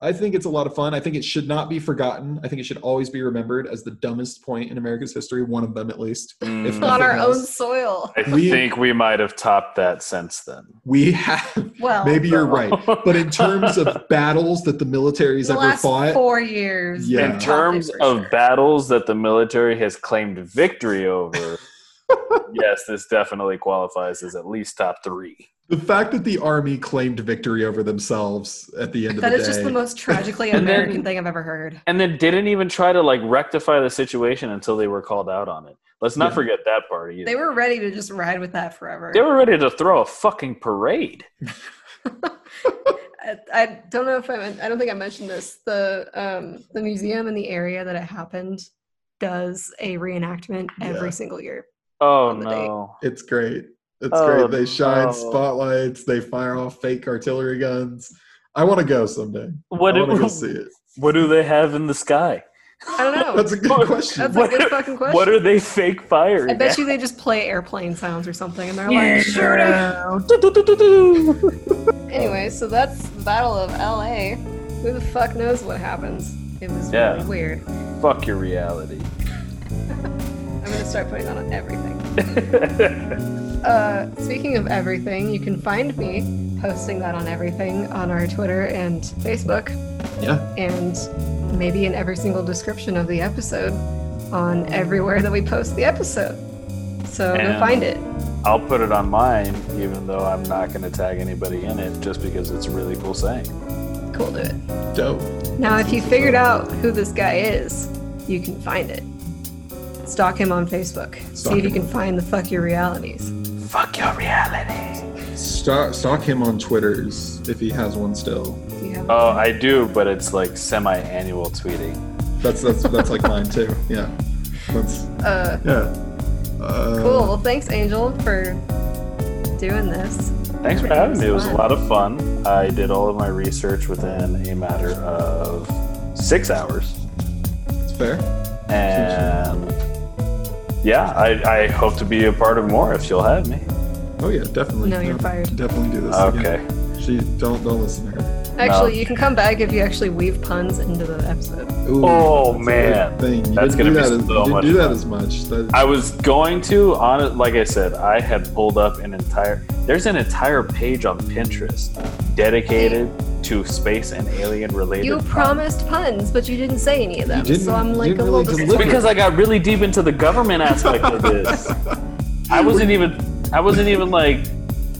I think it's a lot of fun. I think it should not be forgotten. I think it should always be remembered as the dumbest point in America's history. One of them, at least. If Mm, On nothing our own soil. I We- think we might have topped that since then. We have. Well, Maybe you're right, but in terms of battles that the military's the ever last fought, four years. Yeah. In terms of sure. battles that the military has claimed victory over, yes, this definitely qualifies as at least top three. The fact that the army claimed victory over themselves at the end That of the is day. just the most tragically And then- American thing I've ever heard. and then didn't even try to like rectify the situation until they were called out on it. Let's not Yeah. forget that part either. They were ready to just ride with that forever. They were ready to throw a fucking parade. I, I don't know if I men- I don't think I mentioned this. The um the museum in the area that it happened does a reenactment every Yeah. single year. Oh On the date. no. It's great. It's Oh, great. They shine no. spotlights. They fire off fake artillery guns. I want to go someday. What I do, go see it. what do they have in the sky? I don't know. That's a good question. That's a What- good fucking question. What are they fake firing? I bet at? you they just play airplane sounds or something, and they're Yeah. like, shoot it. Do-do-do-do-do. Anyway, so that's the Battle of LA. Who the fuck knows what happens? It was Yeah. really weird. Fuck your reality. I'm gonna start putting that on everything. Uh, speaking of everything, you can find me posting that on everything on our Twitter and Facebook, Yeah. and maybe in every single description of the episode on everywhere that we post the episode. So go And- find it. I'll put it on mine, even though I'm not going to tag anybody in it, just because it's a really cool saying. Cool, do it. Dope. Now, if you figured out who this guy is, you can find it. Stalk him on Facebook. Stalk See if you him. can find the fuck your realities. Fuck your realities. Stalk, stalk him on Twitters if he has one still. Do you have Oh, I do, but it's like semi-annual tweeting. That's that's that's like mine too. Yeah. That's uh, yeah. Uh, cool. Well, thanks, Angel, for doing this. Thanks for having was me. It was a lot of fun. I did all of my research within a matter of six hours, It's fair. and yeah, I, I hope to be a part of more if you'll have me. Oh yeah, definitely. No, you're fired. Definitely do this. Okay. Again. She don't don't listen to her. Actually, you can come back if you actually weave puns into the episode. Ooh, Oh, that's man. good Thing. You That's didn't gonna do be that as, so you didn't much do that fun. as much. That, I was going to on it, like I said, I had pulled up an entire. There's an entire page on Pinterest dedicated to space and alien related. You puns. promised puns, but you didn't say any of them. didn't- so I'm like a didn't little really disappointed. because I got really deep into the government aspect of this. I wasn't even. I wasn't even like.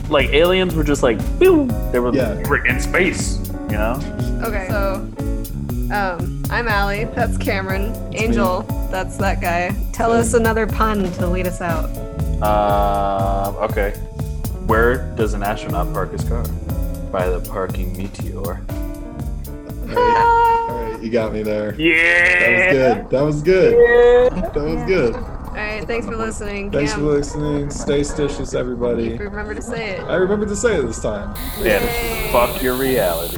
Like aliens were just like, boom. They were, Yeah. they were in space, you know. Okay, so um, I'm Allie. That's Cameron. Angel. That's that guy. Tell us another pun to lead us out. Um. okay. Where does an astronaut park his car? By the parking meteor. all, right. all right, you got me there. Yeah. That was good. That was good. That was good. All right, thanks for listening. Thanks Cam, for listening. Stay stitious, everybody. Remember to say it. I remember to say it this time. Yeah. Fuck your reality.